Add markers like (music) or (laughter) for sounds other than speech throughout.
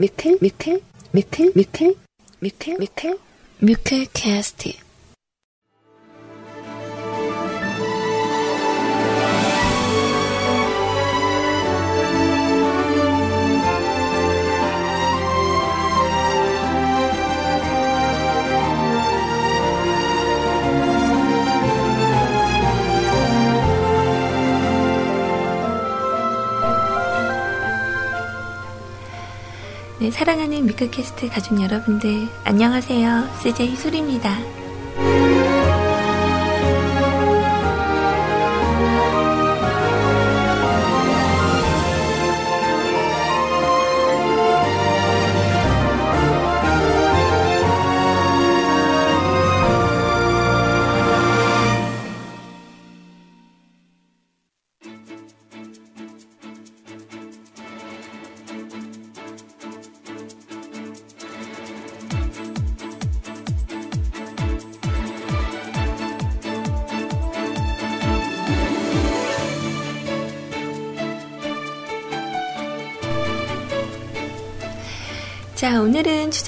뮤클 뮤클 뮤클 뮤클 뮤클 뮤클 뮤클 캐스트 네, 사랑하는 미크캐스트 가족 여러분들, 안녕하세요. CJ 수리입니다.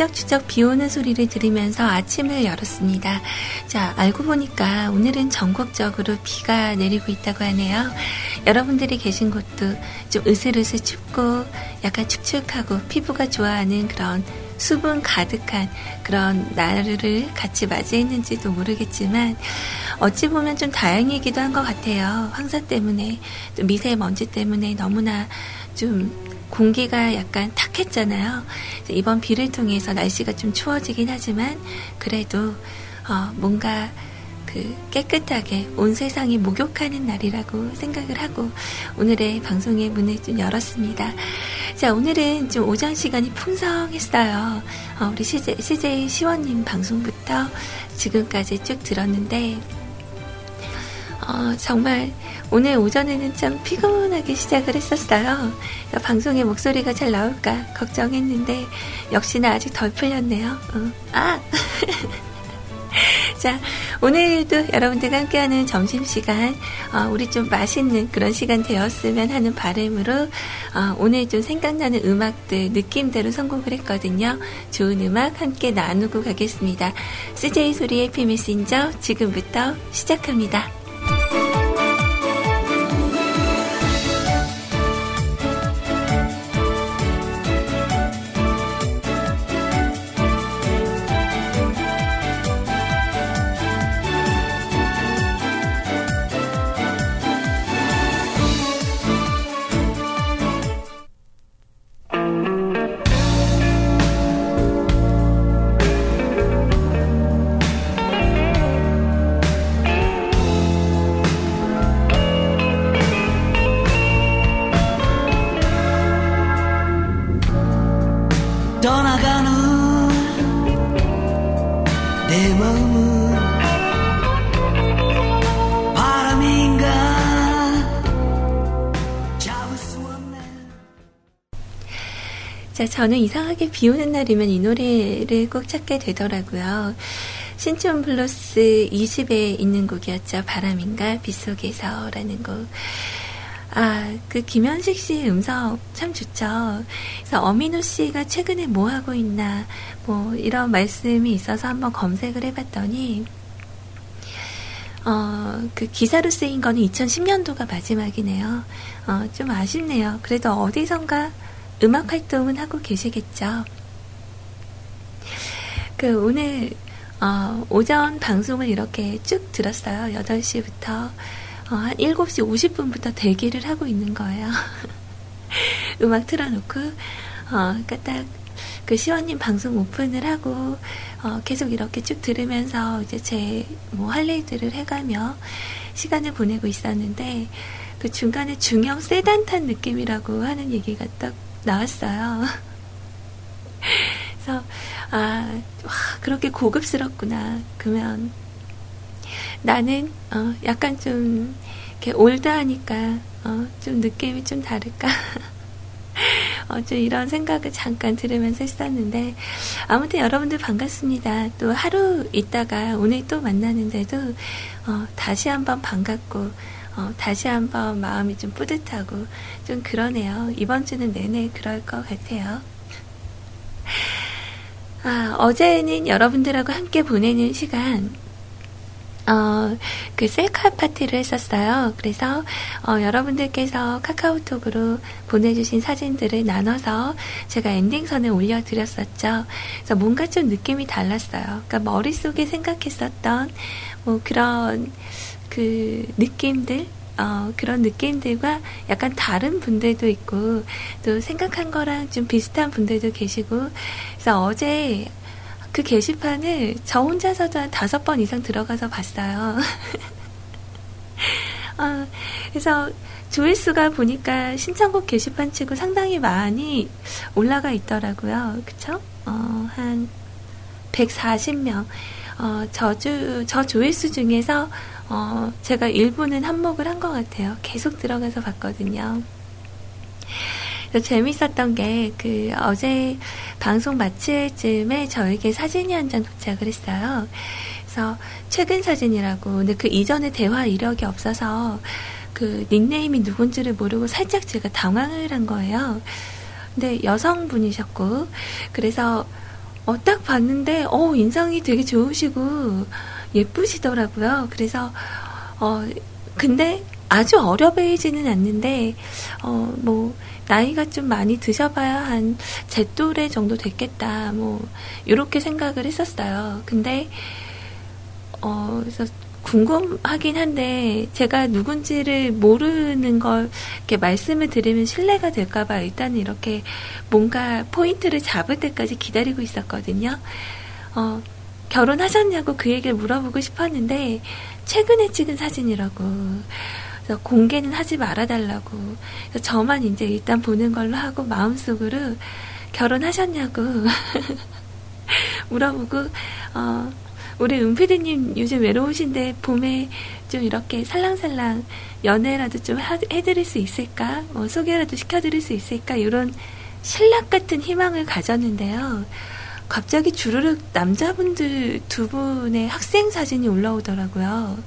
추적추적 비 오는 소리를 들으면서 아침을 열었습니다. 자, 알고 보니까 오늘은 전국적으로 비가 내리고 있다고 하네요. 여러분들이 계신 곳도 좀 으슬으슬 춥고 약간 축축하고 피부가 좋아하는 그런 수분 가득한 그런 날을 같이 맞이했는지도 모르겠지만 어찌 보면 좀 다행이기도 한 것 같아요. 황사 때문에 또 미세먼지 때문에 너무나 좀 공기가 약간 탁했잖아요. 이번 비를 통해서 날씨가 좀 추워지긴 하지만 그래도 어, 뭔가 그 깨끗하게 온 세상이 목욕하는 날이라고 생각을 하고 오늘의 방송의 문을 좀 열었습니다. 자, 오늘은 좀 오전 시간이 풍성했어요. 어, 우리 CJ, CJ 시원님 방송부터 지금까지 쭉 들었는데 어, 정말 오늘 오전에는 참 피곤하게 시작을 했었어요. 방송에 목소리가 잘 나올까 걱정했는데 역시나 아직 덜 풀렸네요. 어. 아! (laughs) 자, 오늘도 여러분들과 함께하는 점심시간, 어, 우리 좀 맛있는 그런 시간 되었으면 하는 바람으로, 어, 오늘 좀 생각나는 음악들 느낌대로 선곡을 했거든요. 좋은 음악 함께 나누고 가겠습니다. CJ 소리의 피메신저 지금부터 시작합니다. 저는 이상하게 비 오는 날이면 이 노래를 꼭 찾게 되더라고요. 신촌 블루스 2집에 있는 곡이었죠. 바람인가 빗속에서라는 곡. 아, 그 김현식 씨 음성 참 좋죠. 그래서 엄인호 씨가 최근에 뭐 하고 있나, 뭐 이런 말씀이 있어서 한번 검색을 해봤더니, 어, 그 기사로 쓰인 거는 2010년도가 마지막이네요. 어, 좀 아쉽네요. 그래도 어디선가 음악 활동은 하고 계시겠죠. 그 오늘 어, 오전 방송을 이렇게 쭉 들었어요. 8시부터 어, 한 7시 50분부터 대기를 하고 있는 거예요. (laughs) 음악 틀어놓고 어, 그러니까 딱 그 시원님 방송 오픈을 하고 어, 계속 이렇게 쭉 들으면서 이제 제 뭐 할 일들을 해가며 시간을 보내고 있었는데 그 중간에 중형 세단 탄 느낌이라고 하는 얘기가 딱 나왔어요. 그래서 아, 와, 그렇게 고급스럽구나. 그러면 나는 어, 약간 좀 이렇게 올드하니까 어, 좀 느낌이 좀 다를까. (laughs) 어, 좀 이런 생각을 잠깐 들으면서 했었는데, 아무튼 여러분들 반갑습니다. 또 하루 있다가 오늘 또 만나는데도, 어, 다시 한번 반갑고, 어, 다시 한번 마음이 좀 뿌듯하고 좀 그러네요. 이번 주는 내내 그럴 것 같아요. 아, 어제는 여러분들하고 함께 보내는 시간, 어, 그 셀카 파티를 했었어요. 그래서, 어, 여러분들께서 카카오톡으로 보내주신 사진들을 나눠서 제가 엔딩선에 올려드렸었죠. 그래서 뭔가 좀 느낌이 달랐어요. 그러니까 머릿속에 생각했었던 뭐 그런 그 느낌들, 어, 그런 느낌들과 약간 다른 분들도 있고, 또 생각한 거랑 좀 비슷한 분들도 계시고, 그래서 어제 그 게시판을 저 혼자서도 한 다섯 번 이상 들어가서 봤어요. (laughs) 어, 그래서 조회수가 보니까 신청곡 게시판 치고 상당히 많이 올라가 있더라고요. 그쵸? 어, 한 140명. 어, 저주, 저 조회수 중에서, 어, 제가 일부는 한몫을 한 것 같아요. 계속 들어가서 봤거든요. 재밌었던 게, 그, 어제 방송 마칠 즈음에 저에게 사진이 한 장 도착을 했어요. 그래서 최근 사진이라고, 근데 그 이전에 대화 이력이 없어서 그 닉네임이 누군지를 모르고 살짝 제가 당황을 한 거예요. 근데 여성분이셨고, 그래서 어, 딱 봤는데, 어, 인상이 되게 좋으시고, 예쁘시더라고요. 그래서, 어, 근데 아주 어려 보이지는 않는데, 어, 뭐, 나이가 좀 많이 드셔봐야 한 제 또래 정도 됐겠다. 뭐, 요렇게 생각을 했었어요. 근데, 어, 그래서 궁금하긴 한데, 제가 누군지를 모르는 걸 이렇게 말씀을 드리면 신뢰가 될까봐 일단 이렇게 뭔가 포인트를 잡을 때까지 기다리고 있었거든요. 어, 결혼하셨냐고 그 얘기를 물어보고 싶었는데, 최근에 찍은 사진이라고. 그래서 공개는 하지 말아달라고. 그래서 저만 이제 일단 보는 걸로 하고 마음속으로 결혼하셨냐고 (laughs) 물어보고, 어, 우리 은피디님 요즘 외로우신데 봄에 좀 이렇게 살랑살랑 연애라도 좀 해드릴 수 있을까? 뭐 소개라도 시켜드릴 수 있을까? 이런 신락 같은 희망을 가졌는데요. 갑자기 주르륵 남자분들 두 분의 학생 사진이 올라오더라고요.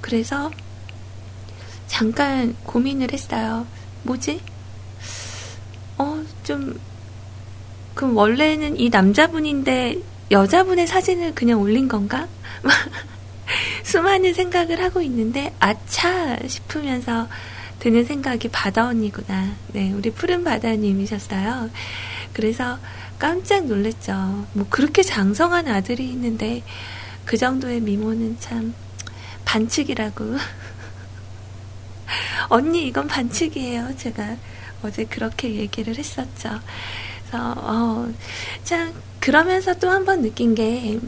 그래서 잠깐 고민을 했어요. 뭐지? 어, 좀, 그럼 원래는 이 남자분인데 여자분의 사진을 그냥 올린 건가? (laughs) 수많은 생각을 하고 있는데, 아차! 싶으면서 드는 생각이 바다 언니구나. 네, 우리 푸른 바다님이셨어요. 그래서 깜짝 놀랐죠. 뭐, 그렇게 장성한 아들이 있는데, 그 정도의 미모는 참, 반칙이라고. (laughs) 언니 이건 반칙이에요. 제가 어제 그렇게 얘기를 했었죠. 그래서 어, 참 그러면서 또 한 번 느낀 게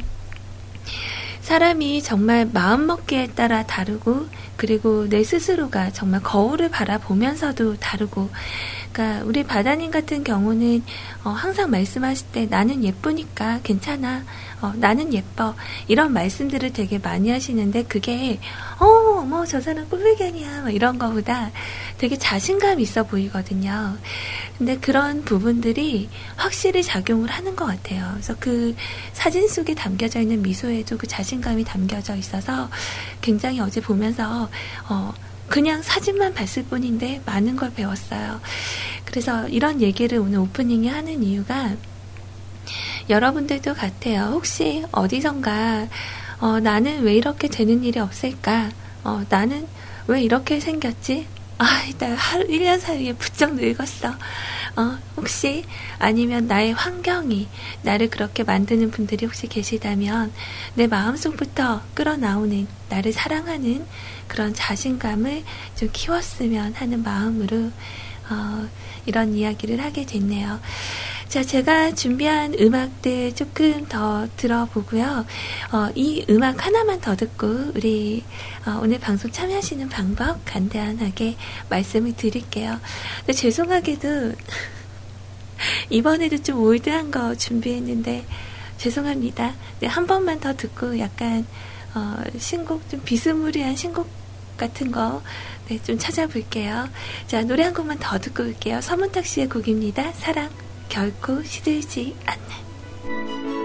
사람이 정말 마음먹기에 따라 다르고 그리고 내 스스로가 정말 거울을 바라보면서도 다르고 그러니까 우리 바다님 같은 경우는 어, 항상 말씀하실 때 나는 예쁘니까 괜찮아 어, 나는 예뻐 이런 말씀들을 되게 많이 하시는데 그게 어 뭐 저 사람 꿀배견이야 뭐 이런 거보다 되게 자신감 있어 보이거든요. 근데 그런 부분들이 확실히 작용을 하는 것 같아요. 그래서 그 사진 속에 담겨져 있는 미소에도 그 자신감이 담겨져 있어서 굉장히 어제 보면서 어, 그냥 사진만 봤을 뿐인데 많은 걸 배웠어요. 그래서 이런 얘기를 오늘 오프닝에 하는 이유가 여러분들도 같아요. 혹시 어디선가 어, 나는 왜 이렇게 되는 일이 없을까? 어, 나는 왜 이렇게 생겼지? 아, 나 하루, 1년 사이에 부쩍 늙었어. 어, 혹시, 아니면 나의 환경이 나를 그렇게 만드는 분들이 혹시 계시다면, 내 마음속부터 끌어나오는, 나를 사랑하는 그런 자신감을 좀 키웠으면 하는 마음으로, 어, 이런 이야기를 하게 됐네요. 자, 제가 준비한 음악들 조금 더 들어보고요. 어, 이 음악 하나만 더 듣고 우리 어, 오늘 방송 참여하시는 방법 간단하게 말씀을 드릴게요. 근데 죄송하게도 (laughs) 이번에도 좀 올드한 거 준비했는데 죄송합니다. 네, 한 번만 더 듣고 약간 어, 신곡 좀 비스무리한 신곡 같은 거, 네, 좀 찾아볼게요. 자, 노래 한 곡만 더 듣고 올게요. 서문탁 씨의 곡입니다. 사랑. 결코 시들지 않는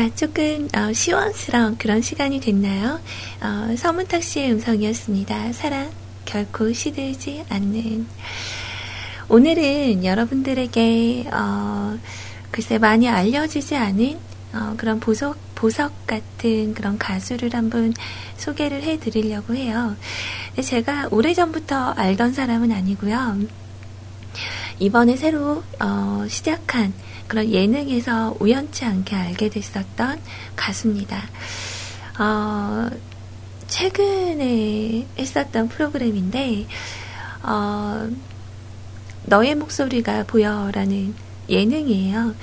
자, 조금 어, 시원스러운 그런 시간이 됐나요? 어, 서문탁 씨의 음성이었습니다. 사랑 결코 시들지 않는. 오늘은 여러분들에게 어, 글쎄 많이 알려지지 않은 어, 그런 보석 보석 같은 그런 가수를 한번 소개를 해드리려고 해요. 제가 오래 전부터 알던 사람은 아니고요. 이번에 새로 어, 시작한 그런 예능에서 우연치 않게 알게 됐었던 가수입니다. 어, 최근에 했었던 프로그램인데, 어, 너의 목소리가 보여라는 예능이에요.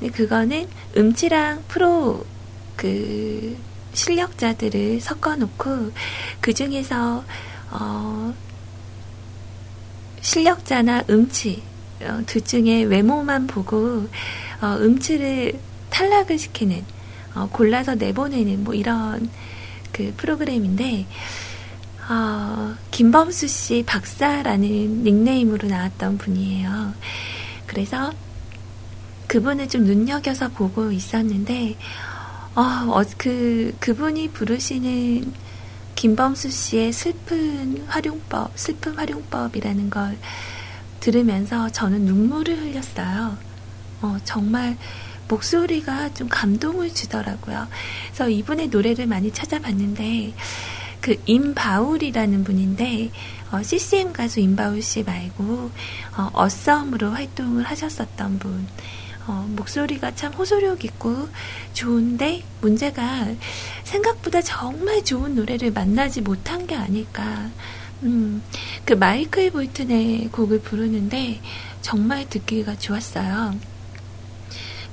근데 그거는 음치랑 프로 그 실력자들을 섞어 놓고 그 중에서 어, 실력자나 음치 어, 둘 중에 외모만 보고 어, 음치를 탈락을 시키는 어, 골라서 내보내는 뭐 이런 그 프로그램인데 어, 김범수 씨 박사라는 닉네임으로 나왔던 분이에요. 그래서 그분을 좀 눈여겨서 보고 있었는데 어, 어, 그 그분이 부르시는 김범수 씨의 슬픈 활용법, 슬픈 활용법이라는 걸 들으면서 저는 눈물을 흘렸어요. 어, 정말 목소리가 좀 감동을 주더라고요. 그래서 이분의 노래를 많이 찾아봤는데, 그 임바울이라는 분인데, 어, CCM 가수 임바울 씨 말고, 어, 어썸으로 활동을 하셨었던 분. 어, 목소리가 참 호소력 있고 좋은데 문제가 생각보다 정말 좋은 노래를 만나지 못한 게 아닐까. 음, 그 마이클 볼튼의 곡을 부르는데 정말 듣기가 좋았어요.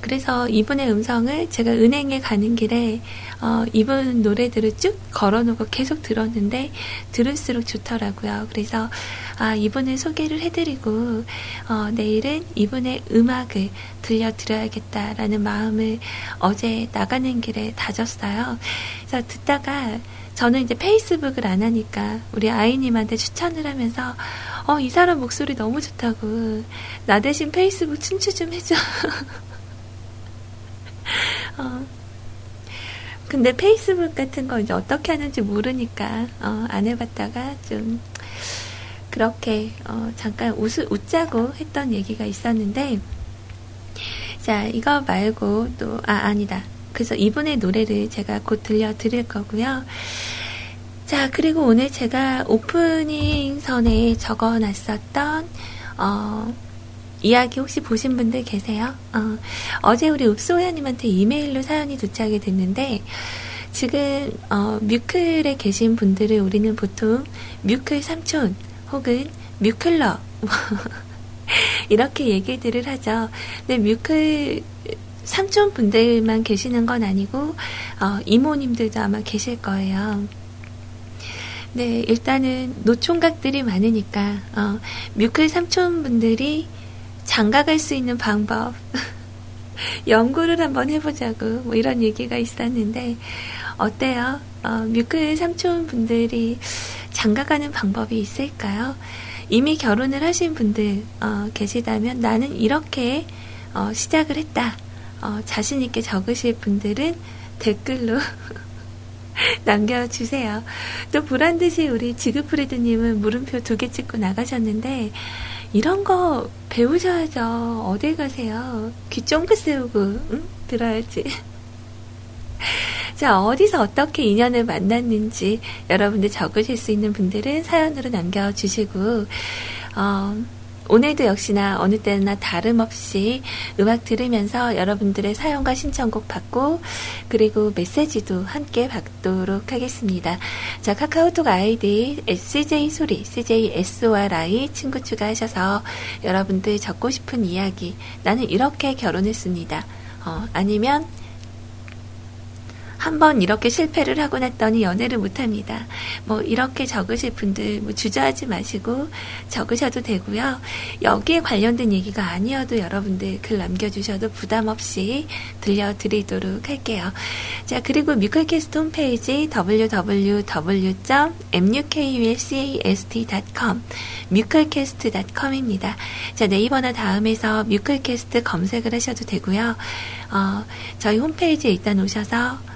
그래서 이분의 음성을 제가 은행에 가는 길에 어, 이분 노래들을 쭉 걸어놓고 계속 들었는데 들을수록 좋더라고요. 그래서 아, 이분을 소개를 해드리고 어, 내일은 이분의 음악을 들려드려야겠다라는 마음을 어제 나가는 길에 다졌어요. 그래서 듣다가 저는 이제 페이스북을 안 하니까 우리 아이님한테 추천을 하면서 어, 이 사람 목소리 너무 좋다고 나 대신 페이스북 춘추 좀 해줘. (laughs) 어. 근데 페이스북 같은 거 이제 어떻게 하는지 모르니까 어, 안 해봤다가 좀 그렇게 어, 잠깐 웃, 웃자고 했던 얘기가 있었는데 자 이거 말고 또 아 아니다 그래서 이분의 노래를 제가 곧 들려드릴 거고요 자 그리고 오늘 제가 오프닝 선에 적어 놨었던 어, 이야기 혹시 보신 분들 계세요? 어, 제 우리 읍소야님한테 이메일로 사연이 도착이 됐는데, 지금, 어, 뮤클에 계신 분들을 우리는 보통 뮤클 삼촌 혹은 뮤클러, (laughs) 이렇게 얘기들을 하죠. 근데 뮤클 삼촌 분들만 계시는 건 아니고, 어, 이모님들도 아마 계실 거예요. 네, 일단은 노총각들이 많으니까, 어, 뮤클 삼촌 분들이 장가 갈 수 있는 방법. (laughs) 연구를 한번 해보자고, 뭐 이런 얘기가 있었는데, 어때요? 어, 뮤클 삼촌 분들이 장가 가는 방법이 있을까요? 이미 결혼을 하신 분들 어, 계시다면 나는 이렇게 어, 시작을 했다. 어, 자신 있게 적으실 분들은 댓글로 (laughs) 남겨주세요. 또 보란듯이 우리 지그프리드님은 물음표 두 개 찍고 나가셨는데, 이런 거 배우셔야죠. 어딜 가세요? 귀 쫑긋 세우고, 응? 들어야지. (laughs) 자, 어디서 어떻게 인연을 만났는지 여러분들 적으실 수 있는 분들은 사연으로 남겨주시고, 어, 오늘도 역시나 어느 때나 다름없이 음악 들으면서 여러분들의 사연과 신청곡 받고 그리고 메시지도 함께 받도록 하겠습니다. 자, 카카오톡 아이디 CJ 소리, CJ SORI 친구 추가하셔서 여러분들 적고 싶은 이야기 나는 이렇게 결혼했습니다. 어, 아니면 한번 이렇게 실패를 하고 났더니 연애를 못합니다. 뭐 이렇게 적으실 분들 뭐 주저하지 마시고 적으셔도 되고요. 여기에 관련된 얘기가 아니어도 여러분들 글 남겨주셔도 부담 없이 들려드리도록 할게요. 자 그리고 뮤클캐스트 홈페이지 www.mukulcast.com 뮤클캐스트.com입니다. 자 네이버나 다음에서 뮤클캐스트 검색을 하셔도 되고요. 어, 저희 홈페이지에 일단 오셔서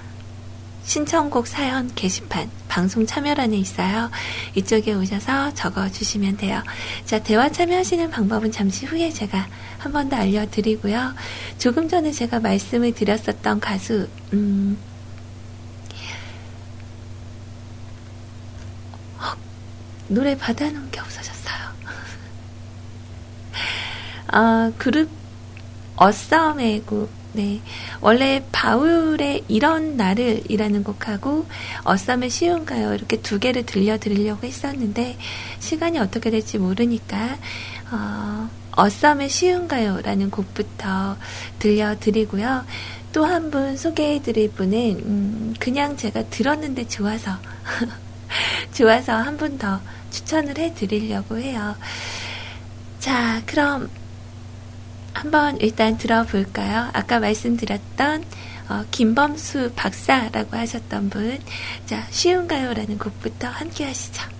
신청곡 사연 게시판 방송 참여란에 있어요. 이쪽에 오셔서 적어주시면 돼요. 자, 대화 참여하시는 방법은 잠시 후에 제가 한 번 더 알려드리고요. 조금 전에 제가 말씀을 드렸었던 가수, 음, 어, 노래 받아놓은 게 없어졌어요. 어, (laughs) 그룹 어썸의 곡, 네. 원래 바울의 이런 날을이라는 곡하고 어썸의 쉬운가요? 이렇게 두 개를 들려드리려고 했었는데 시간이 어떻게 될지 모르니까 어, 어썸의 쉬운가요? 라는 곡부터 들려드리고요. 또 한 분 소개해드릴 분은 음, 그냥 제가 들었는데 좋아서 (laughs) 좋아서 한 분 더 추천을 해드리려고 해요. 자, 그럼 한번 일단 들어볼까요? 아까 말씀드렸던 어, 김범수 박사라고 하셨던 분. 자, 쉬운가요? 라는 곡부터 함께 하시죠.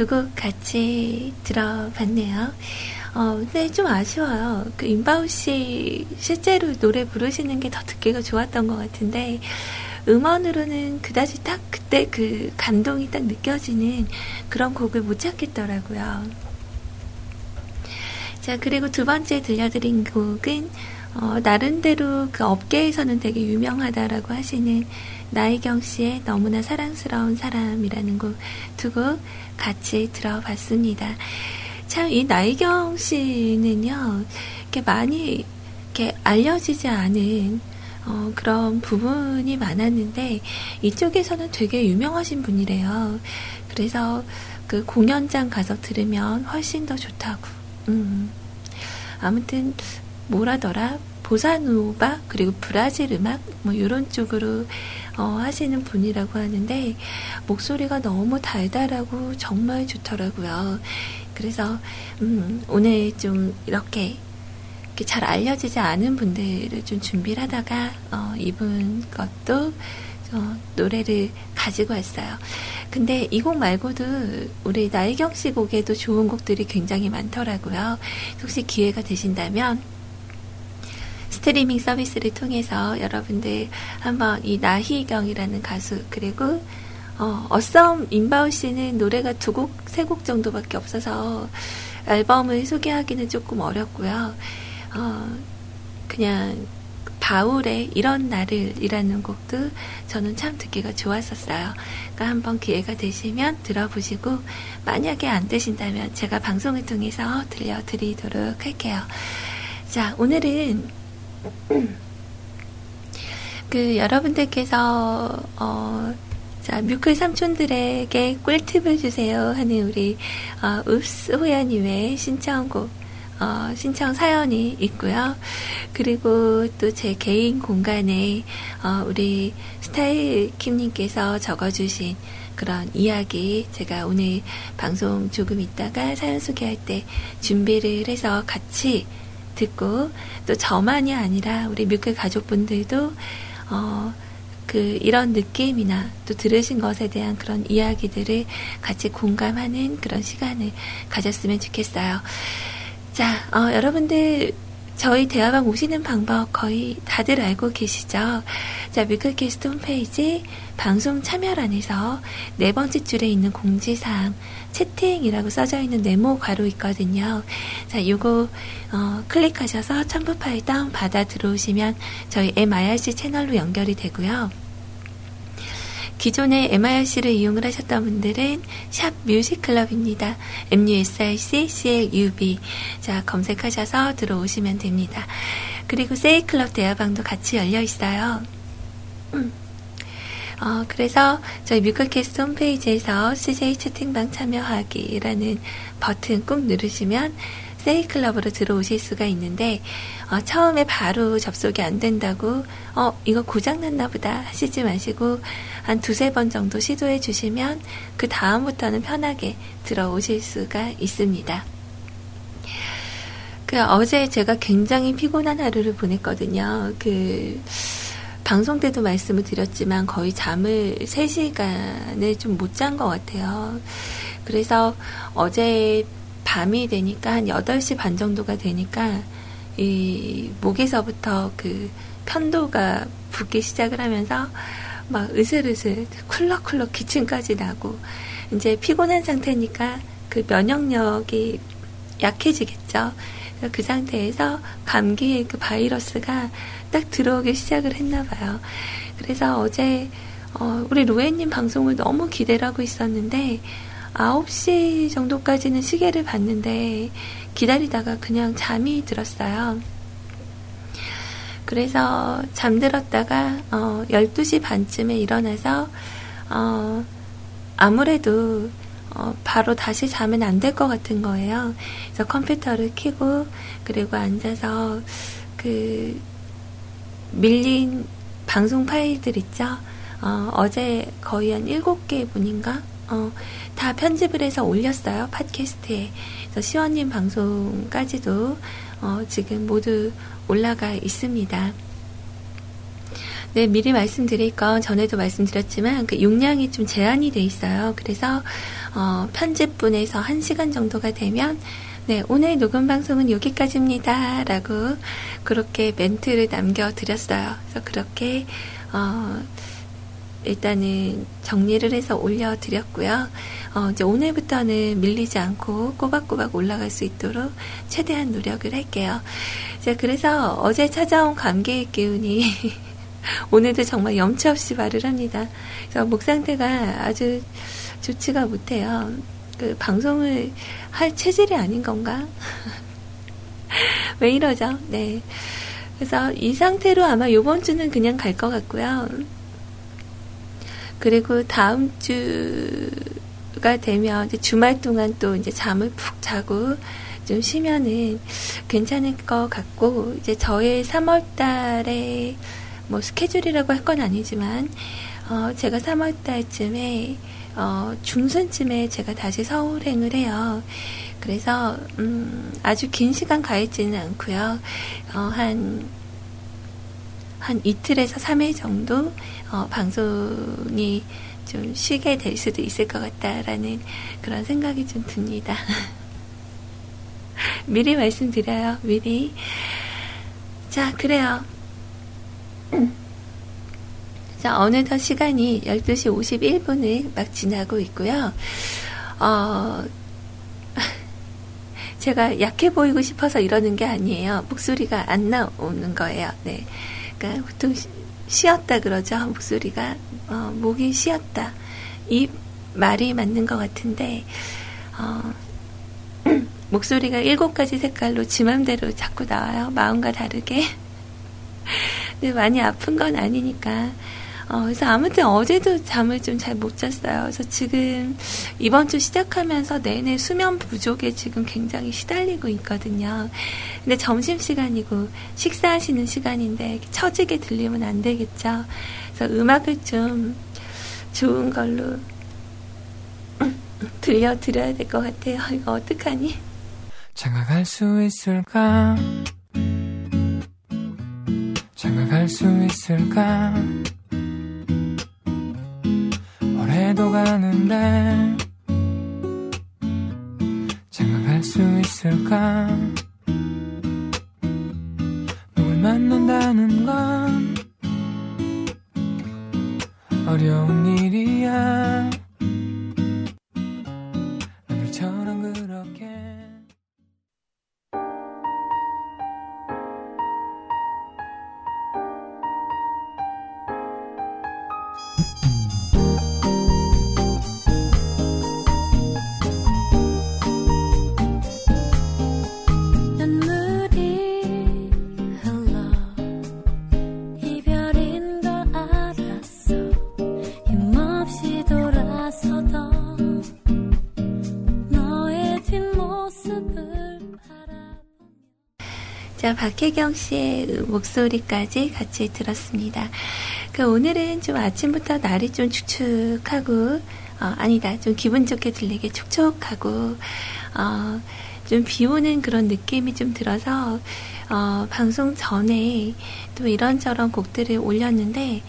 두 곡 같이 들어봤네요. 어, 근데 좀 아쉬워요. 그 임바우 씨 실제로 노래 부르시는 게 더 듣기가 좋았던 것 같은데, 음원으로는 그다지 딱 그때 그 감동이 딱 느껴지는 그런 곡을 못 찾겠더라고요. 자, 그리고 두 번째 들려드린 곡은, 어, 나름대로 그 업계에서는 되게 유명하다라고 하시는 나이경 씨의 너무나 사랑스러운 사람이라는 곡두곡 같이 들어봤습니다. 참 이 나이경 씨는요, 이렇게 많이 이렇게 알려지지 않은 어, 그런 부분이 많았는데 이쪽에서는 되게 유명하신 분이래요. 그래서 그 공연장 가서 들으면 훨씬 더 좋다고. 음. 아무튼 뭐라더라 보사노바 그리고 브라질 음악 뭐 이런 쪽으로 어, 하시는 분이라고 하는데 목소리가 너무 달달하고 정말 좋더라고요. 그래서 음, 오늘 좀 이렇게, 이렇게 잘 알려지지 않은 분들을 좀 준비를 하다가 어, 이분 것도 어, 노래를 가지고 왔어요. 근데 이 곡 말고도 우리 나혜경 씨 곡에도 좋은 곡들이 굉장히 많더라고요. 혹시 기회가 되신다면 스트리밍 서비스를 통해서 여러분들 한번 이 나희경이라는 가수 그리고 어, 어썸 인바우 씨는 노래가 두 곡, 세 곡 정도밖에 없어서 앨범을 소개하기는 조금 어렵고요. 어, 그냥 바울의 이런 날을 이라는 곡도 저는 참 듣기가 좋았었어요. 그러니까 한번 기회가 되시면 들어보시고 만약에 안 되신다면 제가 방송을 통해서 들려드리도록 할게요. 자, 오늘은 그 여러분들께서 어, 자 뮤클 삼촌들에게 꿀팁을 주세요 하는 우리 어, 읍스 호야님의 신청곡 어, 신청 사연이 있고요. 그리고 또 제 개인 공간에 어, 우리 스타일 킴님께서 적어주신 그런 이야기 제가 오늘 방송 조금 있다가 사연 소개할 때 준비를 해서 같이 듣고 또 저만이 아니라 우리 뮤클 가족분들도 어, 그 이런 느낌이나 또 들으신 것에 대한 그런 이야기들을 같이 공감하는 그런 시간을 가졌으면 좋겠어요. 자, 어, 여러분들 저희 대화방 오시는 방법 거의 다들 알고 계시죠? 자, 뮤클캐스트 홈페이지 방송 참여란에서 네 번째 줄에 있는 공지사항 채팅이라고 써져 있는 네모 괄호 있거든요. 자, 요거 어, 클릭하셔서 첨부 파일 다운 받아 들어오시면 저희 MIRC 채널로 연결이 되고요. 기존에 MIRC를 이용을 하셨던 분들은 샵 뮤직클럽입니다. MUSIC CLUB 자 검색하셔서 들어오시면 됩니다. 그리고 세이클럽 대화방도 같이 열려 있어요. 음. (clears throat) 어, 그래서 저희 뮤클캐스트 홈페이지에서 CJ 채팅방 참여하기라는 버튼 꾹 누르시면 세이클럽으로 들어오실 수가 있는데 어, 처음에 바로 접속이 안 된다고 어 이거 고장났나 보다 하시지 마시고 한 두세 번 정도 시도해 주시면 그 다음부터는 편하게 들어오실 수가 있습니다. 그 어제 제가 굉장히 피곤한 하루를 보냈거든요. 그 방송 때도 말씀을 드렸지만 거의 잠을 3시간을 좀 못 잔 것 같아요. 그래서 어제 밤이 되니까 한 8시 반 정도가 되니까 이 목에서부터 그 편도가 붓기 시작을 하면서 막 으슬으슬 쿨럭쿨럭 기침까지 나고 이제 피곤한 상태니까 그 면역력이 약해지겠죠. 그 상태에서 감기의 그 바이러스가 딱 들어오기 시작을 했나 봐요. 그래서 어제 어, 우리 로에님 방송을 너무 기대를 하고 있었는데 9시 정도까지는 시계를 봤는데 기다리다가 그냥 잠이 들었어요. 그래서 잠들었다가 어, 12시 반쯤에 일어나서 어, 아무래도 어, 바로 다시 자면 안 될 것 같은 거예요. 그래서 컴퓨터를 켜고 그리고 앉아서 그 밀린 방송 파일들 있죠. 어, 어제 거의 한 7개 분인가? 어, 다 편집을 해서 올렸어요. 팟캐스트에. 그래서 시원님 방송까지도 어, 지금 모두 올라가 있습니다. 네, 미리 말씀드릴 건 전에도 말씀드렸지만 그 용량이 좀 제한이 돼 있어요. 그래서 어, 편집분에서 1시간 정도가 되면 네, 오늘 녹음 방송은 여기까지입니다. 라고 그렇게 멘트를 남겨드렸어요. 그래서 그렇게 어, 일단은 정리를 해서 올려드렸고요. 어, 이제 오늘부터는 밀리지 않고 꼬박꼬박 올라갈 수 있도록 최대한 노력을 할게요. 자, 그래서 어제 찾아온 감기의 기운이 (laughs) 오늘도 정말 염치 없이 말을 합니다. 그래서 목 상태가 아주 좋지가 못해요. 그 방송을 할 체질이 아닌 건가? (laughs) 왜 이러죠? 네. 그래서 이 상태로 아마 이번 주는 그냥 갈 것 같고요. 그리고 다음 주가 되면 이제 주말 동안 또 이제 잠을 푹 자고 좀 쉬면은 괜찮을 것 같고 이제 저의 3월 달에 뭐 스케줄이라고 할 건 아니지만 어 제가 3월 달쯤에 어 중순쯤에 제가 다시 서울행을 해요. 그래서 음 아주 긴 시간 가 있지는 않고요. 어 한 한 이틀에서 3일 정도 어, 방송이 좀 쉬게 될 수도 있을 것 같다라는 그런 생각이 좀 듭니다. (laughs) 미리 말씀드려요. 미리. 자, 그래요. 자, 어느덧 시간이 12시 51분을 막 지나고 있고요. 어, (laughs) 제가 약해 보이고 싶어서 이러는 게 아니에요. 목소리가 안 나오는 거예요. 네. 그러니까 보통 쉬었다 그러죠. 목소리가 어, 목이 쉬었다. 이 말이 맞는 것 같은데 어, (clears throat) 목소리가 일곱 가지 색깔로 지 맘대로 자꾸 나와요. 마음과 다르게. (laughs) 근데 많이 아픈 건 아니니까 어, 그래서 아무튼 어제도 잠을 좀 잘 못 잤어요. 그래서 지금 이번 주 시작하면서 내내 수면 부족에 지금 굉장히 시달리고 있거든요. 근데 점심시간이고 식사하시는 시간인데 처지게 들리면 안 되겠죠. 그래서 음악을 좀 좋은 걸로 (clears throat) 들려드려야 될 것 같아요. 이거 어떡하니? 장가갈 수 있을까? 장가갈 수 있을까 올 해도 가는데 장가갈 수 있을까? 누굴 만난다는 건 어려운 일이야 박혜경 씨의 목소리까지 같이 들었습니다. 그 오늘은 좀 아침부터 날이 좀 축축하고, 어, 아니다. 좀 기분 좋게 들리게 촉촉하고, 어, 좀 비 오는 그런 느낌이 좀 들어서, 어, 방송 전에 또 이런저런 곡들을 올렸는데,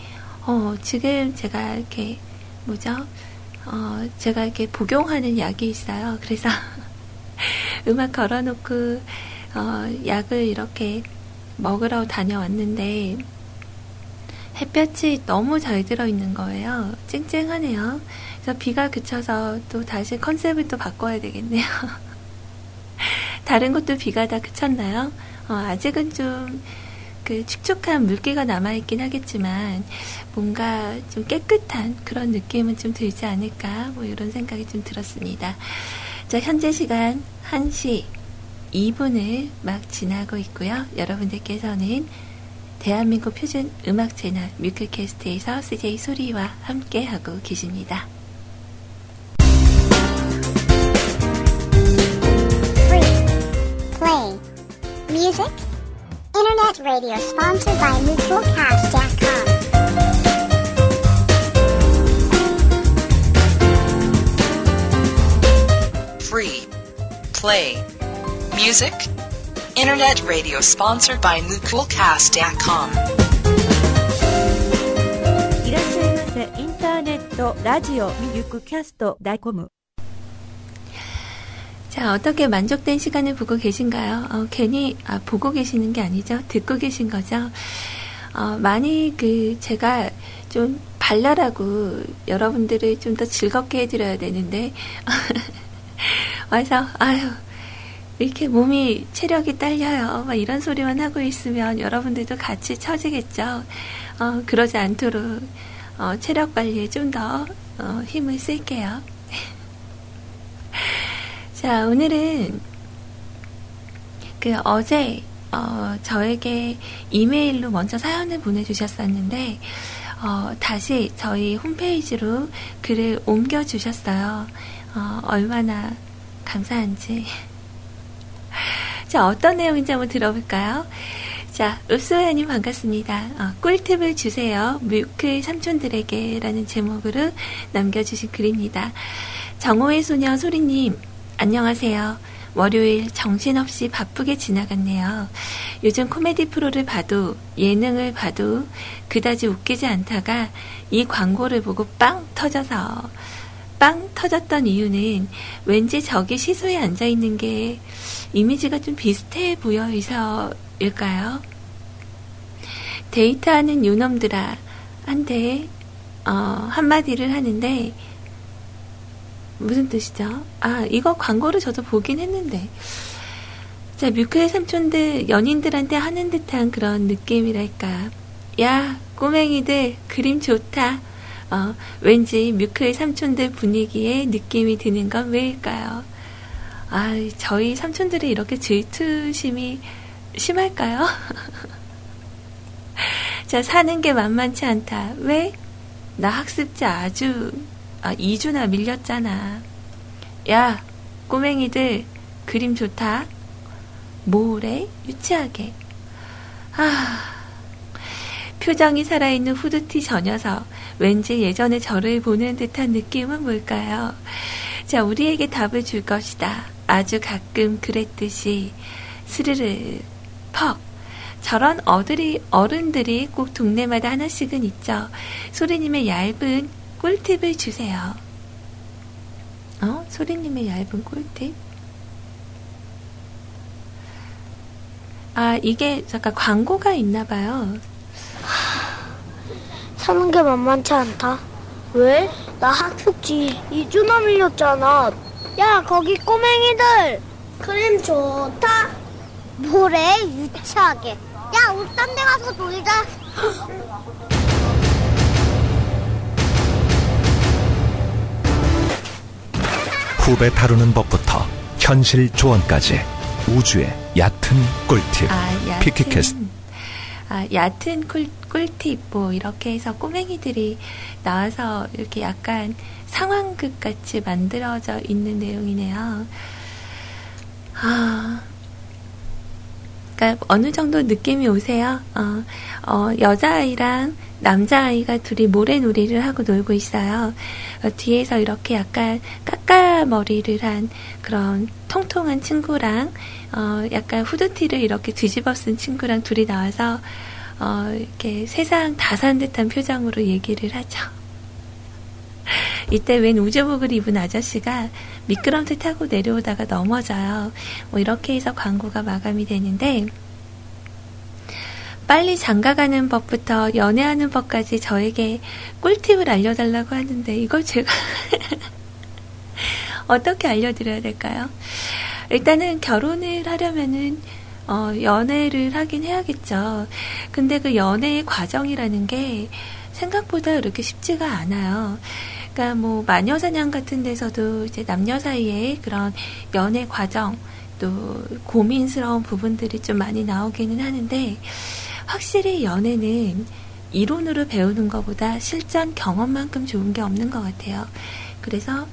어, 지금 제가 이렇게, 뭐죠? 어, 제가 이렇게 복용하는 약이 있어요. 그래서 (laughs) 음악 걸어놓고, 어, 약을 이렇게 먹으러 다녀왔는데, 햇볕이 너무 잘 들어있는 거예요. 쨍쨍하네요. 그래서 비가 그쳐서 또 다시 컨셉을 또 바꿔야 되겠네요. (laughs) 다른 곳도 비가 다 그쳤나요? 어, 아직은 좀, 그 축축한 물기가 남아있긴 하겠지만, 뭔가 좀 깨끗한 그런 느낌은 좀 들지 않을까, 뭐 이런 생각이 좀 들었습니다. 자, 현재 시간 1시 2분을 막 지나고 있고요. 여러분들께서는 대한민국 표준 음악 채널 뮤클캐스트에서 CJ 소리와 함께 하고 계십니다. Free. Play. Music. Internet radio sponsored by NeutralCast.com. free, play, music, internet radio sponsored by NeutralCast.com. いらっしゃいませ。インターネット、ラジオ、ミルクキャスト、ダイコム。 자, 어떻게 만족된 시간을 보고 계신가요? 어, 괜히, 아, 보고 계시는 게 아니죠? 듣고 계신 거죠? 어, 많이 그, 제가 좀 발랄하고 여러분들을 좀 더 즐겁게 해드려야 되는데, 와서, 아유, 이렇게 몸이 체력이 딸려요. 막 이런 소리만 하고 있으면 여러분들도 같이 처지겠죠. 어, 그러지 않도록, 어, 체력 관리에 좀 더, 어, 힘을 쓸게요. (laughs) 자, 오늘은 그 어제 어, 저에게 이메일로 먼저 사연을 보내주셨었는데 어, 다시 저희 홈페이지로 글을 옮겨주셨어요. 어, 얼마나 감사한지. 자, 어떤 내용인지 한번 들어볼까요? 자, 읍소야님 반갑습니다. 어, 꿀팁을 주세요. 뮤클 삼촌들에게 라는 제목으로 남겨주신 글입니다. 정오의 소녀 소리님, 안녕하세요. 월요일 정신없이 바쁘게 지나갔네요. 요즘 코미디 프로를 봐도 예능을 봐도 그다지 웃기지 않다가 이 광고를 보고 빵 터져서 빵 터졌던 이유는 왠지 저기 시소에 앉아 있는 게 이미지가 좀 비슷해 보여서일까요? 데이트하는 요놈들아 한데 어, 한마디를 하는데 무슨 뜻이죠? 아, 이거 광고를 저도 보긴 했는데. 자, 뮤클 삼촌들, 연인들한테 하는 듯한 그런 느낌이랄까. 야, 꼬맹이들, 그림 좋다. 어, 왠지 뮤클 삼촌들 분위기에 느낌이 드는 건 왜일까요? 아, 저희 삼촌들이 이렇게 질투심이 심할까요? (laughs) 자, 사는 게 만만치 않다. 왜? 나 학습지 아주 아, 2주나 밀렸잖아. 야, 꼬맹이들, 그림 좋다. 뭐래? 유치하게. 아, 표정이 살아있는 후드티 저 녀석. 왠지 예전에 저를 보는 듯한 느낌은 뭘까요? 자, 우리에게 답을 줄 것이다. 아주 가끔 그랬듯이, 스르르, 퍽. 저런 어들이, 어른들이 꼭 동네마다 하나씩은 있죠. 소리님의 얇은 꿀팁을 주세요. 어? 소리님의 얇은 꿀팁? 아, 이게 잠깐 광고가 있나 봐요. 사는 게 만만치 않다. 왜? 나 학습지 2주나 밀렸잖아. 야, 거기 꼬맹이들! 크림 좋다. 뭐래? 유치하게. 야, 우리 딴 데 가서 놀자. (laughs) 후배 다루는 법부터 현실 조언까지 우주의 얕은 꿀팁 아, 얕은, 피키캐스트 아, 얕은 꿀, 꿀팁, 뭐, 이렇게 해서 꼬맹이들이 나와서 이렇게 약간 상황극 같이 만들어져 있는 내용이네요. 아, 그러니까 어느 정도 느낌이 오세요? 어, 어, 여자아이랑 남자아이가 둘이 모래놀이를 하고 놀고 있어요. 어, 뒤에서 이렇게 약간 까까머리를 한 그런 통통한 친구랑 어, 약간 후드티를 이렇게 뒤집어 쓴 친구랑 둘이 나와서 어, 이렇게 세상 다 산 듯한 표정으로 얘기를 하죠. 이때 웬 우주복을 입은 아저씨가 미끄럼틀 타고 내려오다가 넘어져요. 뭐 이렇게 해서 광고가 마감이 되는데 빨리 장가가는 법부터 연애하는 법까지 저에게 꿀팁을 알려달라고 하는데 이걸 제가 (laughs) 어떻게 알려드려야 될까요? 일단은 결혼을 하려면은 어, 연애를 하긴 해야겠죠. 근데 그 연애의 과정이라는 게 생각보다 그렇게 쉽지가 않아요. 그러니까 뭐 마녀사냥 같은 데서도 이제 남녀 사이에 그런 연애 과정 또 고민스러운 부분들이 좀 많이 나오기는 하는데 확실히 연애는 이론으로 배우는 것보다 실전 경험만큼 좋은 게 없는 것 같아요. 그래서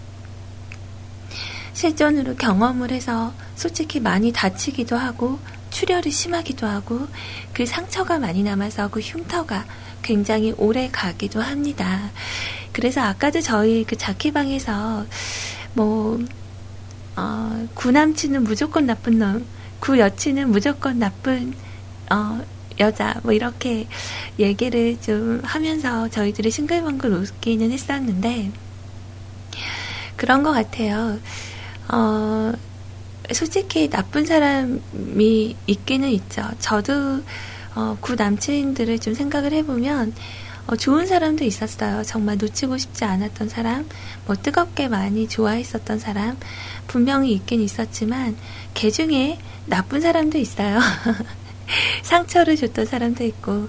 실전으로 경험을 해서 솔직히 많이 다치기도 하고 출혈이 심하기도 하고 그 상처가 많이 남아서 그 흉터가 굉장히 오래 가기도 합니다. 그래서 아까도 저희 그 자키방에서 뭐, 어, 구남친은 무조건 나쁜 놈, 구여친은 무조건 나쁜, 어, 여자, 뭐 이렇게 얘기를 좀 하면서 저희들이 싱글벙글 웃기는 했었는데, 그런 것 같아요. 어, 솔직히 나쁜 사람이 있기는 있죠. 저도 어, 구 남친들을 좀 생각을 해보면 어, 좋은 사람도 있었어요. 정말 놓치고 싶지 않았던 사람, 뭐 뜨겁게 많이 좋아했었던 사람 분명히 있긴 있었지만 개 중에 나쁜 사람도 있어요. (laughs) 상처를 줬던 사람도 있고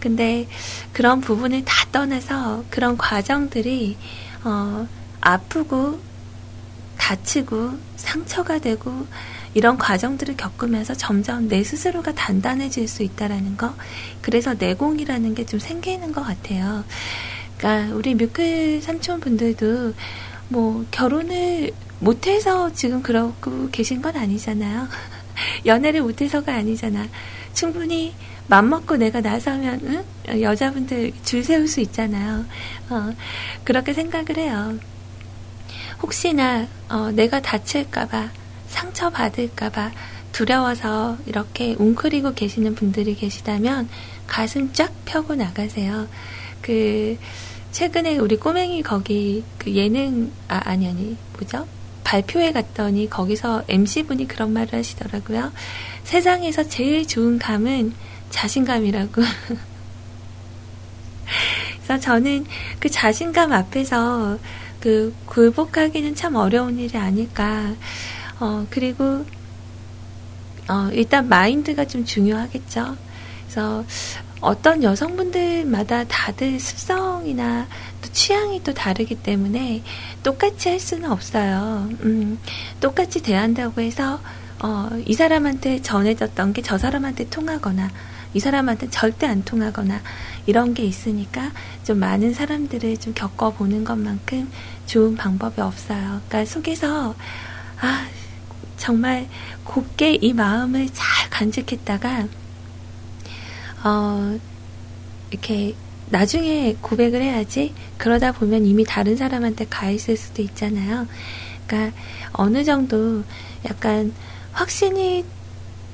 근데 그런 부분을 다 떠나서 그런 과정들이 어, 아프고 다치고 상처가 되고 이런 과정들을 겪으면서 점점 내 스스로가 단단해질 수 있다라는 거. 그래서 내공이라는 게 좀 생기는 것 같아요. 그러니까 우리 뮤클 삼촌 분들도 뭐 결혼을 못해서 지금 그러고 계신 건 아니잖아요. (laughs) 연애를 못해서가 아니잖아. 충분히 맘먹고 내가 나서면 응? 여자분들 줄 세울 수 있잖아요. 어, 그렇게 생각을 해요. 혹시나 어, 내가 다칠까봐 상처받을까봐 두려워서 이렇게 웅크리고 계시는 분들이 계시다면 가슴 쫙 펴고 나가세요. 그 최근에 우리 꼬맹이 거기 그 예능 아 아니 아니 뭐죠? 발표회 갔더니 거기서 MC분이 그런 말을 하시더라고요. 세상에서 제일 좋은 감은 자신감이라고. (laughs) 그래서 저는 그 자신감 앞에서 그 굴복하기는 참 어려운 일이 아닐까. 어, 그리고, 어, 일단 마인드가 좀 중요하겠죠. 그래서 어떤 여성분들마다 다들 습성이나 또 취향이 또 다르기 때문에 똑같이 할 수는 없어요. 음, 똑같이 대한다고 해서 어, 이 사람한테 전해졌던 게 저 사람한테 통하거나 이 사람한테 절대 안 통하거나 이런 게 있으니까 좀 많은 사람들을 좀 겪어보는 것만큼 좋은 방법이 없어요. 그러니까 속에서 아 정말 곱게 이 마음을 잘 간직했다가 어 이렇게 나중에 고백을 해야지 그러다 보면 이미 다른 사람한테 가 있을 수도 있잖아요. 그러니까 어느 정도 약간 확신이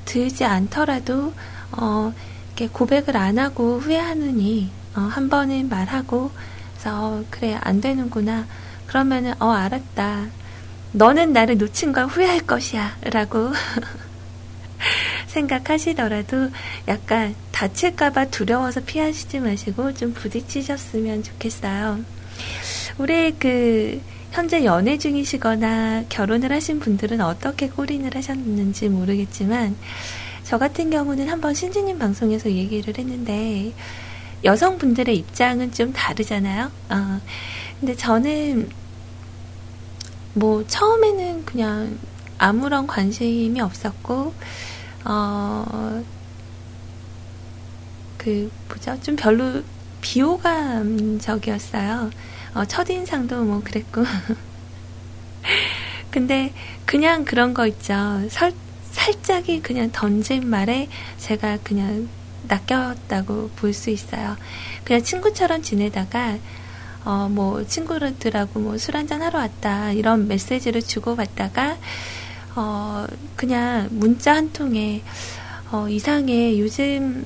들지 않더라도 어, 이렇게 고백을 안 하고 후회하느니, 어, 한 번은 말하고, 그래서, 그래, 안 되는구나. 그러면은, 어, 알았다. 너는 나를 놓친 걸 후회할 것이야. 라고 (laughs) 생각하시더라도 약간 다칠까봐 두려워서 피하시지 마시고 좀 부딪히셨으면 좋겠어요. 올해 그, 현재 연애 중이시거나 결혼을 하신 분들은 어떻게 꼬린을 하셨는지 모르겠지만, 저 같은 경우는 한번 신지님 방송에서 얘기를 했는데, 여성분들의 입장은 좀 다르잖아요. 어, 근데 저는 뭐 처음에는 그냥 아무런 관심이 없었고 어 그 뭐죠 좀 별로 비호감적이었어요. 어, 첫인상도 뭐 그랬고 (laughs) 근데 그냥 그런 거 있죠. 살, 살짝이 그냥 던진 말에 제가 그냥 낚였다고 볼 수 있어요. 그냥 친구처럼 지내다가 어, 뭐, 친구들하고 뭐 술 한잔 하러 왔다. 이런 메시지를 주고 받다가, 어, 그냥 문자 한 통에, 어, 이상해. 요즘,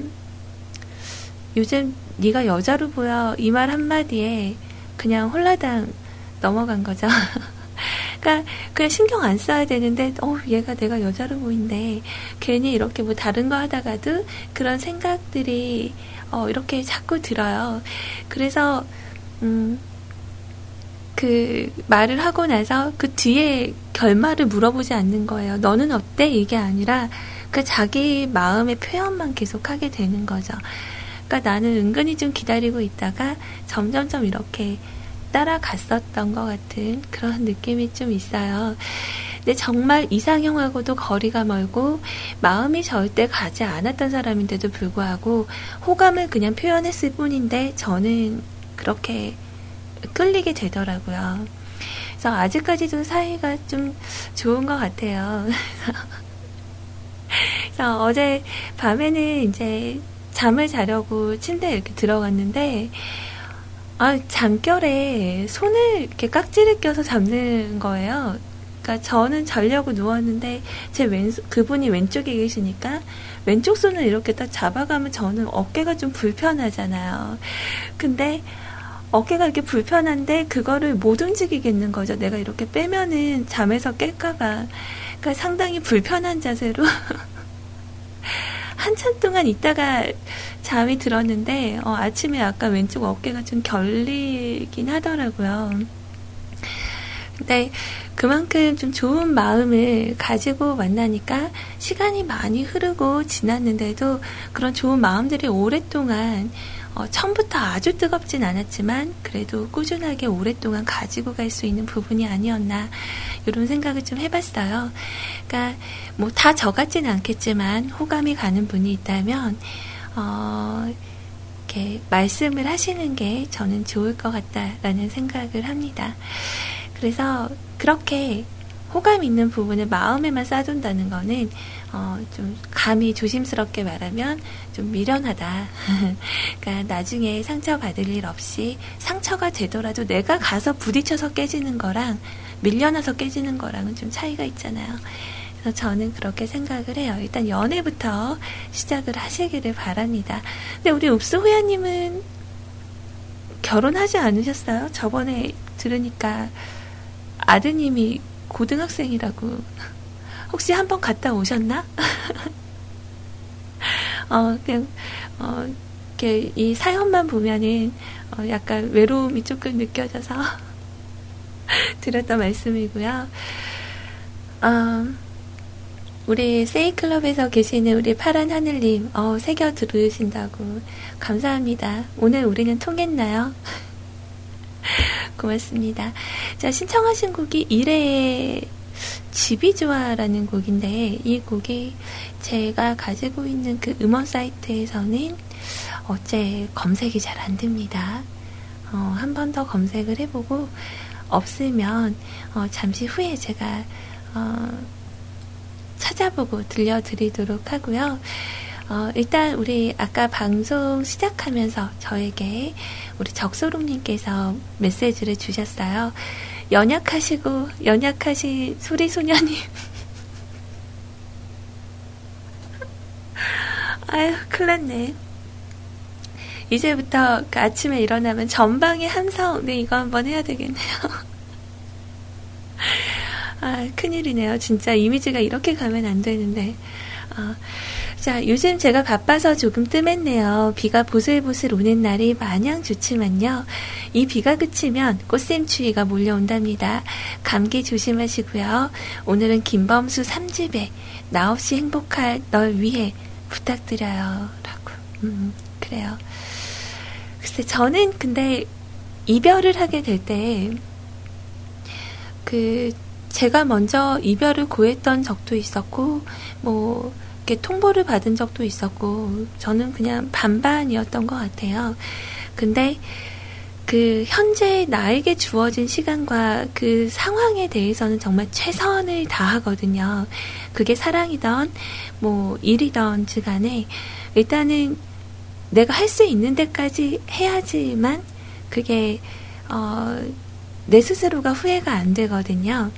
요즘 네가 여자로 보여. 이 말 한마디에 그냥 홀라당 넘어간 거죠. (laughs) 그러니까 그냥 신경 안 써야 되는데 어 얘가 내가 여자로 보인대 괜히 이렇게 뭐 다른 거 하다가도 그런 생각들이 어 이렇게 자꾸 들어요. 그래서 음, 그 말을 하고 나서 그 뒤에 결말을 물어보지 않는 거예요. 너는 어때? 이게 아니라 그 자기 마음의 표현만 계속 하게 되는 거죠. 그러니까 나는 은근히 좀 기다리고 있다가 점점점 이렇게 따라갔었던 것 같은 그런 느낌이 좀 있어요. 근데 정말 이상형하고도 거리가 멀고 마음이 절대 가지 않았던 사람인데도 불구하고 호감을 그냥 표현했을 뿐인데 저는 그렇게 끌리게 되더라고요. 그래서 아직까지도 사이가 좀 좋은 것 같아요. (laughs) 그래서 어제 밤에는 이제 잠을 자려고 침대에 이렇게 들어갔는데, 아, 잠결에 손을 이렇게 깍지를 껴서 잡는 거예요. 그러니까 저는 자려고 누웠는데 제 왼손 그분이 왼쪽에 계시니까 왼쪽 손을 이렇게 딱 잡아가면 저는 어깨가 좀 불편하잖아요. 근데 어깨가 이렇게 불편한데 그거를 못 움직이겠는 거죠. 내가 이렇게 빼면은 잠에서 깰까봐. 그러니까 상당히 불편한 자세로 (laughs) 한참 동안 있다가 잠이 들었는데 어, 아침에 아까 왼쪽 어깨가 좀 결리긴 하더라고요. 근데 그만큼 좀 좋은 마음을 가지고 만나니까 시간이 많이 흐르고 지났는데도 그런 좋은 마음들이 오랫동안 어, 처음부터 아주 뜨겁진 않았지만 그래도 꾸준하게 오랫동안 가지고 갈 수 있는 부분이 아니었나 이런 생각을 좀 해봤어요. 그러니까 뭐 다 저같지는 않겠지만 호감이 가는 분이 있다면 어, 이렇게 말씀을 하시는 게 저는 좋을 것 같다라는 생각을 합니다. 그래서 그렇게 호감 있는 부분을 마음에만 쌓아둔다는 거는 어, 좀 감히 조심스럽게 말하면 좀 미련하다. (laughs) 그러니까 나중에 상처 받을 일 없이 상처가 되더라도 내가 가서 부딪혀서 깨지는 거랑 밀려나서 깨지는 거랑은 좀 차이가 있잖아요. 그래서 저는 그렇게 생각을 해요. 일단 연애부터 시작을 하시기를 바랍니다. 근데 우리 읍수 호야님은 결혼하지 않으셨어요? 저번에 들으니까 아드님이 고등학생이라고. 혹시 한 번 갔다 오셨나? (laughs) 어, 그냥, 어, 이렇게 이 사연만 보면은, 어, 약간 외로움이 조금 느껴져서 (laughs) 드렸던 말씀이고요. 어, 우리 세이클럽에서 계시는 우리 파란 하늘님, 어, 새겨 들으신다고. 감사합니다. 오늘 우리는 통했나요? (laughs) (laughs) 고맙습니다. 자, 신청하신 곡이 이래의 집이 좋아라는 곡인데, 이 곡이 제가 가지고 있는 그 음원 사이트에서는 어째 검색이 잘 안 됩니다. 어, 한 번 더 검색을 해보고, 없으면, 어, 잠시 후에 제가, 어, 찾아보고 들려드리도록 하고요. 어, 일단 우리 아까 방송 시작하면서 저에게 우리 적소롱님께서 메시지를 주셨어요. 연약하시고 연약하신 소리 소녀님. (laughs) 아유, 큰일 났네. 이제부터 그 아침에 일어나면 전방의 함성, 네, 이거 한번 해야 되겠네요. (laughs) 아, 큰일이네요. 진짜 이미지가 이렇게 가면 안 되는데. 어, 자, 요즘 제가 바빠서 조금 뜸했네요. 비가 보슬보슬 오는 날이 마냥 좋지만요. 이 비가 그치면 꽃샘추위가 몰려온답니다. 감기 조심하시고요. 오늘은 김범수 3집에 나 없이 행복할 널 위해 부탁드려요. 라고. 음, 그래요. 글쎄, 저는 근데 이별을 하게 될 때, 그, 제가 먼저 이별을 고했던 적도 있었고, 뭐, 이렇게 통보를 받은 적도 있었고, 저는 그냥 반반이었던 것 같아요. 근데, 그, 현재 나에게 주어진 시간과 그 상황에 대해서는 정말 최선을 다하거든요. 그게 사랑이던, 뭐, 일이던 간에, 일단은 내가 할 수 있는 데까지 해야지만, 그게, 어, 내 스스로가 후회가 안 되거든요.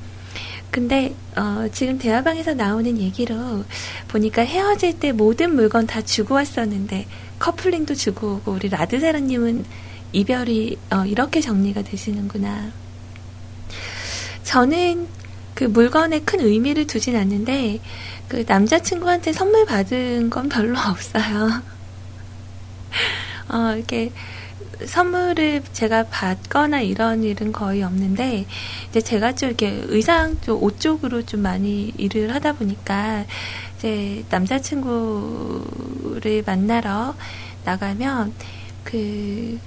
근데 어, 지금 대화방에서 나오는 얘기로 보니까 헤어질 때 모든 물건 다 주고 왔었는데 커플링도 주고 오고 우리 라드사라님은 이별이 어, 이렇게 정리가 되시는구나. 저는 그 물건에 큰 의미를 두진 않는데 그 남자친구한테 선물 받은 건 별로 없어요. (laughs) 어, 이렇게 선물을 제가 받거나 이런 일은 거의 없는데 이제 제가 좀 이렇게 의상 쪽 옷 쪽으로 좀 많이 일을 하다 보니까 이제 남자친구를 만나러 나가면 그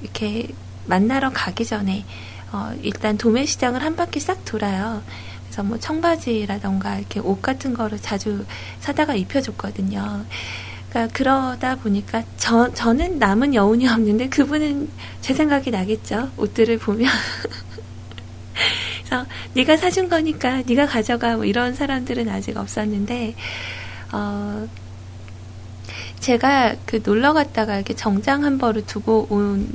이렇게 만나러 가기 전에 어 일단 도매 시장을 한 바퀴 싹 돌아요. 그래서 뭐 청바지라던가 이렇게 옷 같은 거를 자주 사다가 입혀줬거든요. 그러니까 그러다 보니까 저, 저는 남은 여운이 없는데 그분은 제 생각이 나겠죠. 옷들을 보면. (laughs) 그래서 네가 사준 거니까 네가 가져가 뭐 이런 사람들은 아직 없었는데 어 제가 그 놀러 갔다가 이렇게 정장 한 벌을 두고 온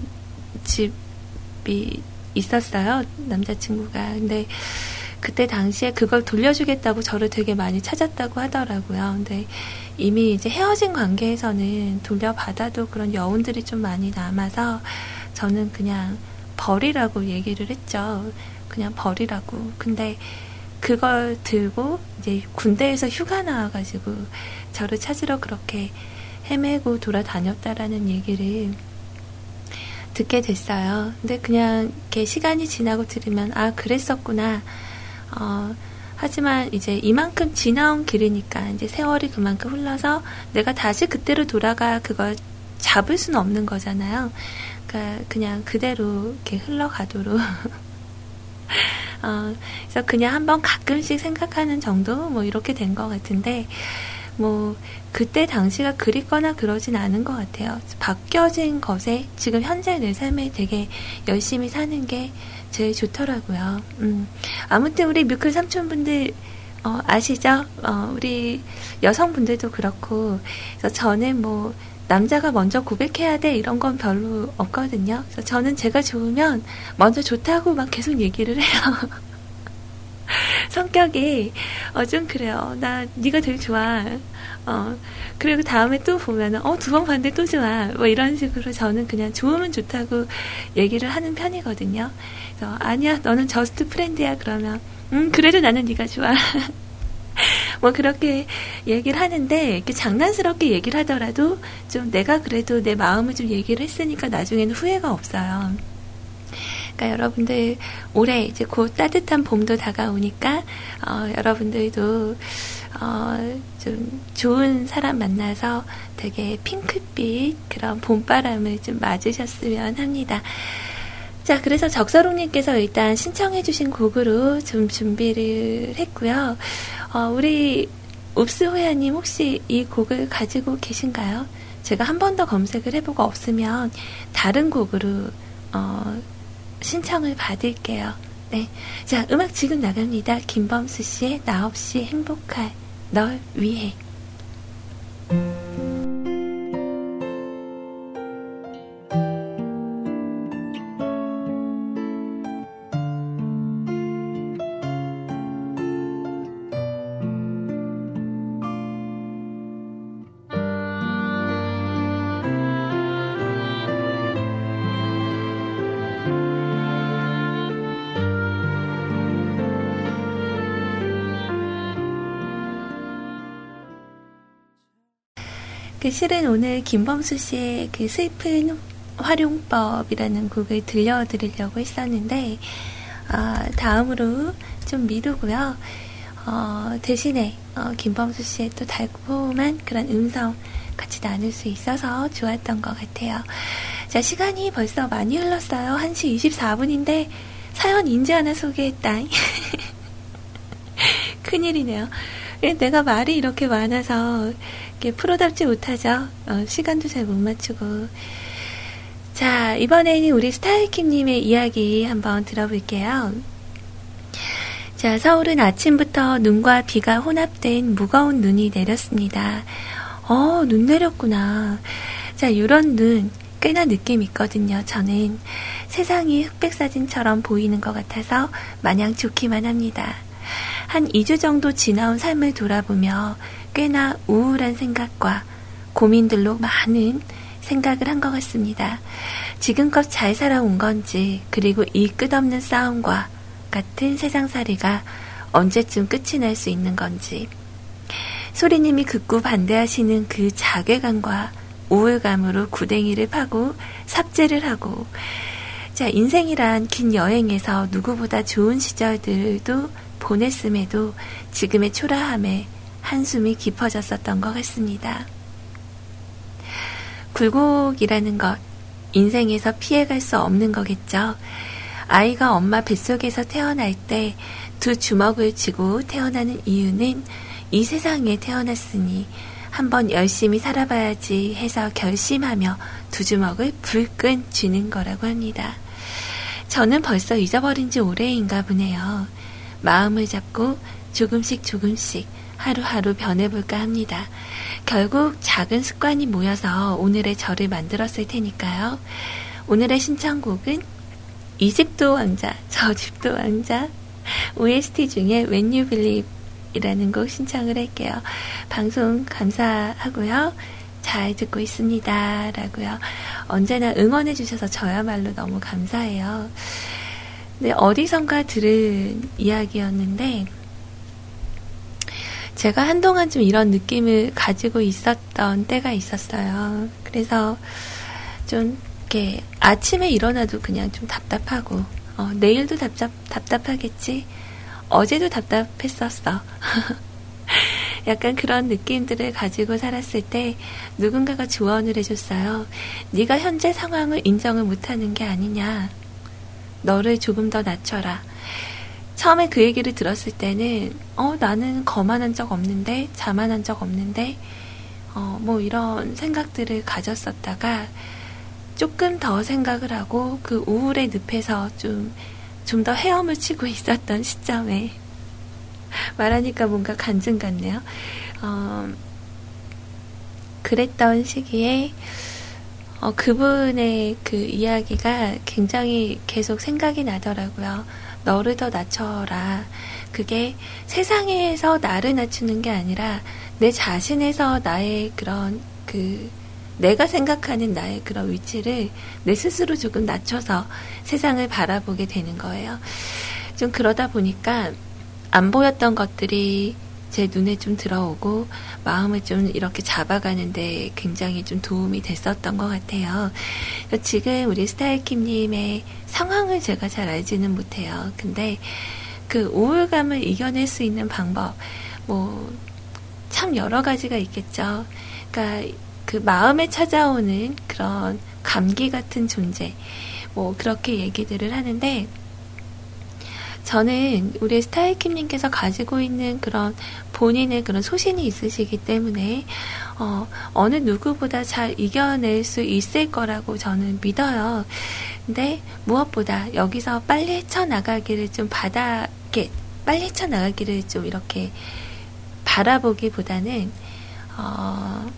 집이 있었어요. 남자친구가. 근데 그때 당시에 그걸 돌려주겠다고 저를 되게 많이 찾았다고 하더라고요. 근데 이미 이제 헤어진 관계에서는 돌려받아도 그런 여운들이 좀 많이 남아서 저는 그냥 버리라고 얘기를 했죠. 그냥 버리라고. 근데 그걸 들고 이제 군대에서 휴가 나와가지고 저를 찾으러 그렇게 헤매고 돌아다녔다라는 얘기를 듣게 됐어요. 근데 그냥 이렇게 시간이 지나고 들으면 아 그랬었구나. 어, 하지만 이제 이만큼 지나온 길이니까 이제 세월이 그만큼 흘러서 내가 다시 그때로 돌아가 그걸 잡을 수는 없는 거잖아요. 그러니까 그냥 그대로 이렇게 흘러가도록. (laughs) 어, 그래서 그냥 한번 가끔씩 생각하는 정도 뭐 이렇게 된 것 같은데 뭐 그때 당시가 그립거나 그러진 않은 것 같아요. 바뀌어진 것에 지금 현재 내 삶에 되게 열심히 사는 게 제일 좋더라고요. 음. 아무튼 우리 뮤클 삼촌분들 어, 아시죠? 어, 우리 여성분들도 그렇고 그래서 저는 뭐 남자가 먼저 고백해야 돼 이런 건 별로 없거든요. 그래서 저는 제가 좋으면 먼저 좋다고 막 계속 얘기를 해요. (laughs) 성격이 어, 좀 그래요. 나 네가 되게 좋아. 어, 그리고 다음에 또 보면은 어, 두 번 봤는데 또 좋아. 뭐 이런 식으로 저는 그냥 좋으면 좋다고 얘기를 하는 편이거든요. 그래서 아니야, 너는 just friend야. 그러면 음, 그래도 나는 네가 좋아. (laughs) 뭐 그렇게 얘기를 하는데 이렇게 장난스럽게 얘기를 하더라도 좀 내가 그래도 내 마음을 좀 얘기를 했으니까 나중에는 후회가 없어요. 그러니까 여러분들 올해 이제 곧 따뜻한 봄도 다가오니까 어, 여러분들도 어, 좀 좋은 사람 만나서 되게 핑크빛 그런 봄바람을 좀 맞으셨으면 합니다. 자, 그래서 적서롱님께서 일단 신청해주신 곡으로 좀 준비를 했고요. 어, 우리 읍스호야님 혹시 이 곡을 가지고 계신가요? 제가 한 번 더 검색을 해보고 없으면 다른 곡으로 어, 신청을 받을게요. 네. 자, 음악 지금 나갑니다. 김범수 씨의 나 없이 행복할 널 위해. 그 실은 오늘 김범수 씨의 그 슬픈 활용법이라는 곡을 들려드리려고 했었는데, 어, 다음으로 좀 미루고요. 어, 대신에 어, 김범수 씨의 또 달콤한 그런 음성 같이 나눌 수 있어서 좋았던 것 같아요. 자, 시간이 벌써 많이 흘렀어요. 1시 24분인데 사연 인지 하나 소개했다. (laughs) 큰일이네요. 내가 말이 이렇게 많아서 프로답지 못하죠. 어, 시간도 잘 못 맞추고. 자, 이번에는 우리 스타일킴님의 이야기 한번 들어볼게요. 자, 서울은 아침부터 눈과 비가 혼합된 무거운 눈이 내렸습니다. 어, 눈 내렸구나. 자, 이런 눈 꽤나 느낌 있거든요. 저는 세상이 흑백 사진처럼 보이는 것 같아서 마냥 좋기만 합니다. 한 2주 정도 지나온 삶을 돌아보며 꽤나 우울한 생각과 고민들로 많은 생각을 한 것 같습니다. 지금껏 잘 살아온 건지, 그리고 이 끝없는 싸움과 같은 세상살이가 언제쯤 끝이 날 수 있는 건지. 소리님이 극구 반대하시는 그 자괴감과 우울감으로 구덩이를 파고 삽질을 하고, 자, 인생이란 긴 여행에서 누구보다 좋은 시절들도 보냈음에도 지금의 초라함에 한숨이 깊어졌었던 것 같습니다. 굴곡이라는 것, 인생에서 피해갈 수 없는 거겠죠. 아이가 엄마 뱃속에서 태어날 때 두 주먹을 쥐고 태어나는 이유는 이 세상에 태어났으니 한번 열심히 살아봐야지 해서 결심하며 두 주먹을 불끈 쥐는 거라고 합니다. 저는 벌써 잊어버린 지 오래인가 보네요. 마음을 잡고 조금씩 조금씩 하루하루 변해볼까 합니다. 결국 작은 습관이 모여서 오늘의 저를 만들었을 테니까요. 오늘의 신청곡은 이 집도 왕자, 저 집도 왕자, OST 중에 When You Believe 이라는 곡 신청을 할게요. 방송 감사하고요. 잘 듣고 있습니다. 라고요. 언제나 응원해주셔서 저야말로 너무 감사해요. 네, 어디선가 들은 이야기였는데, 제가 한동안 좀 이런 느낌을 가지고 있었던 때가 있었어요. 그래서 좀 이렇게 아침에 일어나도 그냥 좀 답답하고, 어, 내일도 답답, 답답하겠지. 어제도 답답했었어. (laughs) 약간 그런 느낌들을 가지고 살았을 때 누군가가 조언을 해줬어요. 네가 현재 상황을 인정을 못하는 게 아니냐. 너를 조금 더 낮춰라. 처음에 그 얘기를 들었을 때는 어 나는 거만한 적 없는데 자만한 적 없는데 어 뭐 이런 생각들을 가졌었다가 조금 더 생각을 하고 그 우울의 늪에서 좀 좀 더 헤엄을 치고 (laughs) 있었던 시점에 말하니까 뭔가 간증 같네요. 어, 그랬던 시기에 어, 그분의 그 이야기가 굉장히 계속 생각이 나더라고요. 너를 더 낮춰라. 그게 세상에서 나를 낮추는 게 아니라 내 자신에서 나의 그런 그 내가 생각하는 나의 그런 위치를 내 스스로 조금 낮춰서 세상을 바라보게 되는 거예요. 좀 그러다 보니까 안 보였던 것들이 제 눈에 좀 들어오고 마음을 좀 이렇게 잡아가는데 굉장히 좀 도움이 됐었던 것 같아요. 지금 우리 스타일킴님의 상황을 제가 잘 알지는 못해요. 근데 그 우울감을 이겨낼 수 있는 방법, 뭐, 참 여러 가지가 있겠죠. 그러니까 그 마음에 찾아오는 그런 감기 같은 존재, 뭐, 그렇게 얘기들을 하는데, 저는 우리 스타일킴님께서 가지고 있는 그런 본인의 그런 소신이 있으시기 때문에 어, 어느 누구보다 잘 이겨낼 수 있을 거라고 저는 믿어요. 근데 무엇보다 여기서 빨리 헤쳐나가기를 좀 이렇게 빨리 헤쳐나가기를 좀 이렇게 바라보기보다는 어,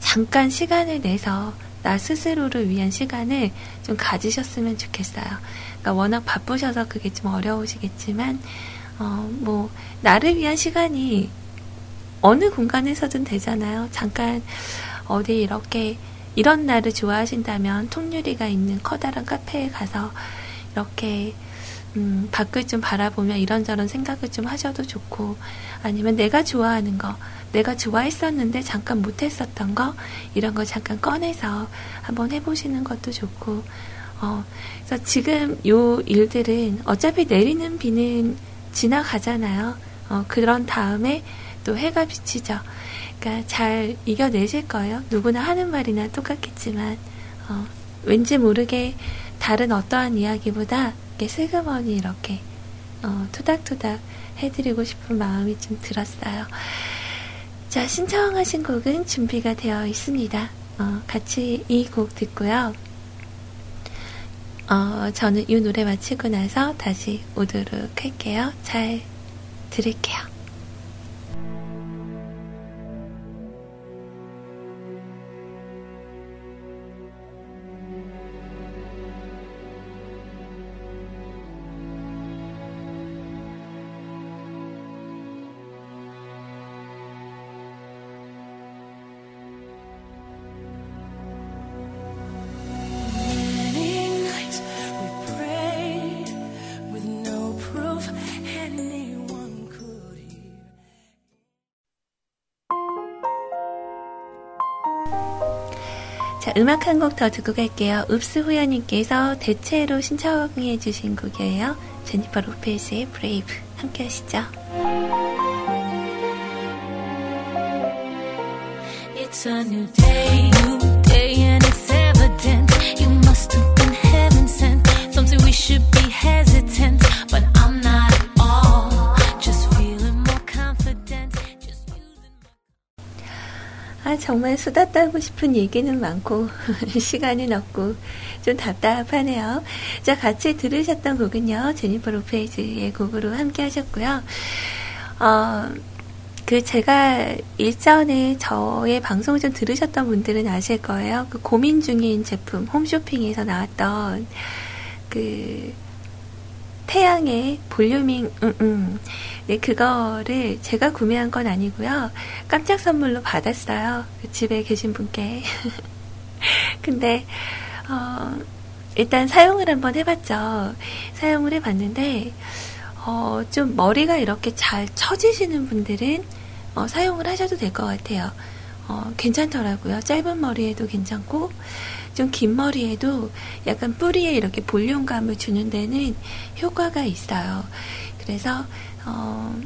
잠깐 시간을 내서 나 스스로를 위한 시간을 좀 가지셨으면 좋겠어요. 그러니까 워낙 바쁘셔서 그게 좀 어려우시겠지만, 어, 뭐, 나를 위한 시간이 어느 공간에서든 되잖아요. 잠깐 어디 이렇게 이런 날을 좋아하신다면 통유리가 있는 커다란 카페에 가서 이렇게 음, 밖을 좀 바라보며 이런저런 생각을 좀 하셔도 좋고 아니면 내가 좋아하는 거 내가 좋아했었는데 잠깐 못했었던 거 이런 거 잠깐 꺼내서 한번 해보시는 것도 좋고 어, 그래서 지금 요 일들은 어차피 내리는 비는 지나가잖아요. 어, 그런 다음에 또 해가 비치죠. 그러니까 잘 이겨내실 거예요. 누구나 하는 말이나 똑같겠지만 어, 왠지 모르게 다른 어떠한 이야기보다 이렇게 슬그머니 이렇게 어, 토닥토닥 해드리고 싶은 마음이 좀 들었어요. 자, 신청하신 곡은 준비가 되어 있습니다. 어, 같이 이 곡 듣고요. 어, 저는 이 노래 마치고 나서 다시 오도록 할게요. 잘 들을게요. 음악 한 곡 더 듣고 갈게요. 읍스 후야님께서 대체로 신청해 주신 곡이에요. 제니퍼 로페즈의 Brave. 함께 하시죠. It's a new 아, 정말 수다 떨고 싶은 얘기는 많고, (laughs) 시간은 없고, 좀 답답하네요. 자, 같이 들으셨던 곡은요, 제니퍼 로페즈의 곡으로 함께 하셨고요. 어, 그 제가 일전에 저의 방송을 좀 들으셨던 분들은 아실 거예요. 그 고민 중인 제품, 홈쇼핑에서 나왔던 그 태양의 볼륨ing, 음, 음. 네, 그거를 제가 구매한 건 아니고요. 깜짝 선물로 받았어요. 그 집에 계신 분께. (laughs) 근데, 어, 일단 사용을 한번 해봤죠. 사용을 해봤는데, 어, 좀 머리가 이렇게 잘 처지시는 분들은 어, 사용을 하셔도 될 것 같아요. 어, 괜찮더라고요. 짧은 머리에도 괜찮고, 좀 긴 머리에도 약간 뿌리에 이렇게 볼륨감을 주는 데는 효과가 있어요. 그래서, 어,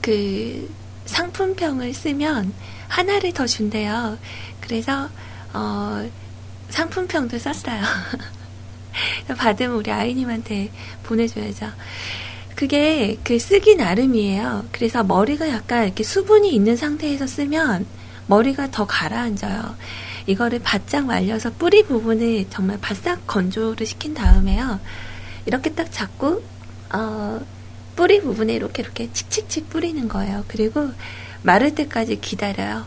그 상품평을 쓰면 하나를 더 준대요. 그래서, 어, 상품평도 썼어요. (laughs) 받으면 우리 아이님한테 보내줘야죠. 그게 그 쓰기 나름이에요. 그래서 머리가 약간 이렇게 수분이 있는 상태에서 쓰면 머리가 더 가라앉아요. 이거를 바짝 말려서 뿌리 부분을 정말 바싹 건조를 시킨 다음에요. 이렇게 딱 잡고, 어, 뿌리 부분에 이렇게 이렇게 칙칙칙 뿌리는 거예요. 그리고 마를 때까지 기다려요.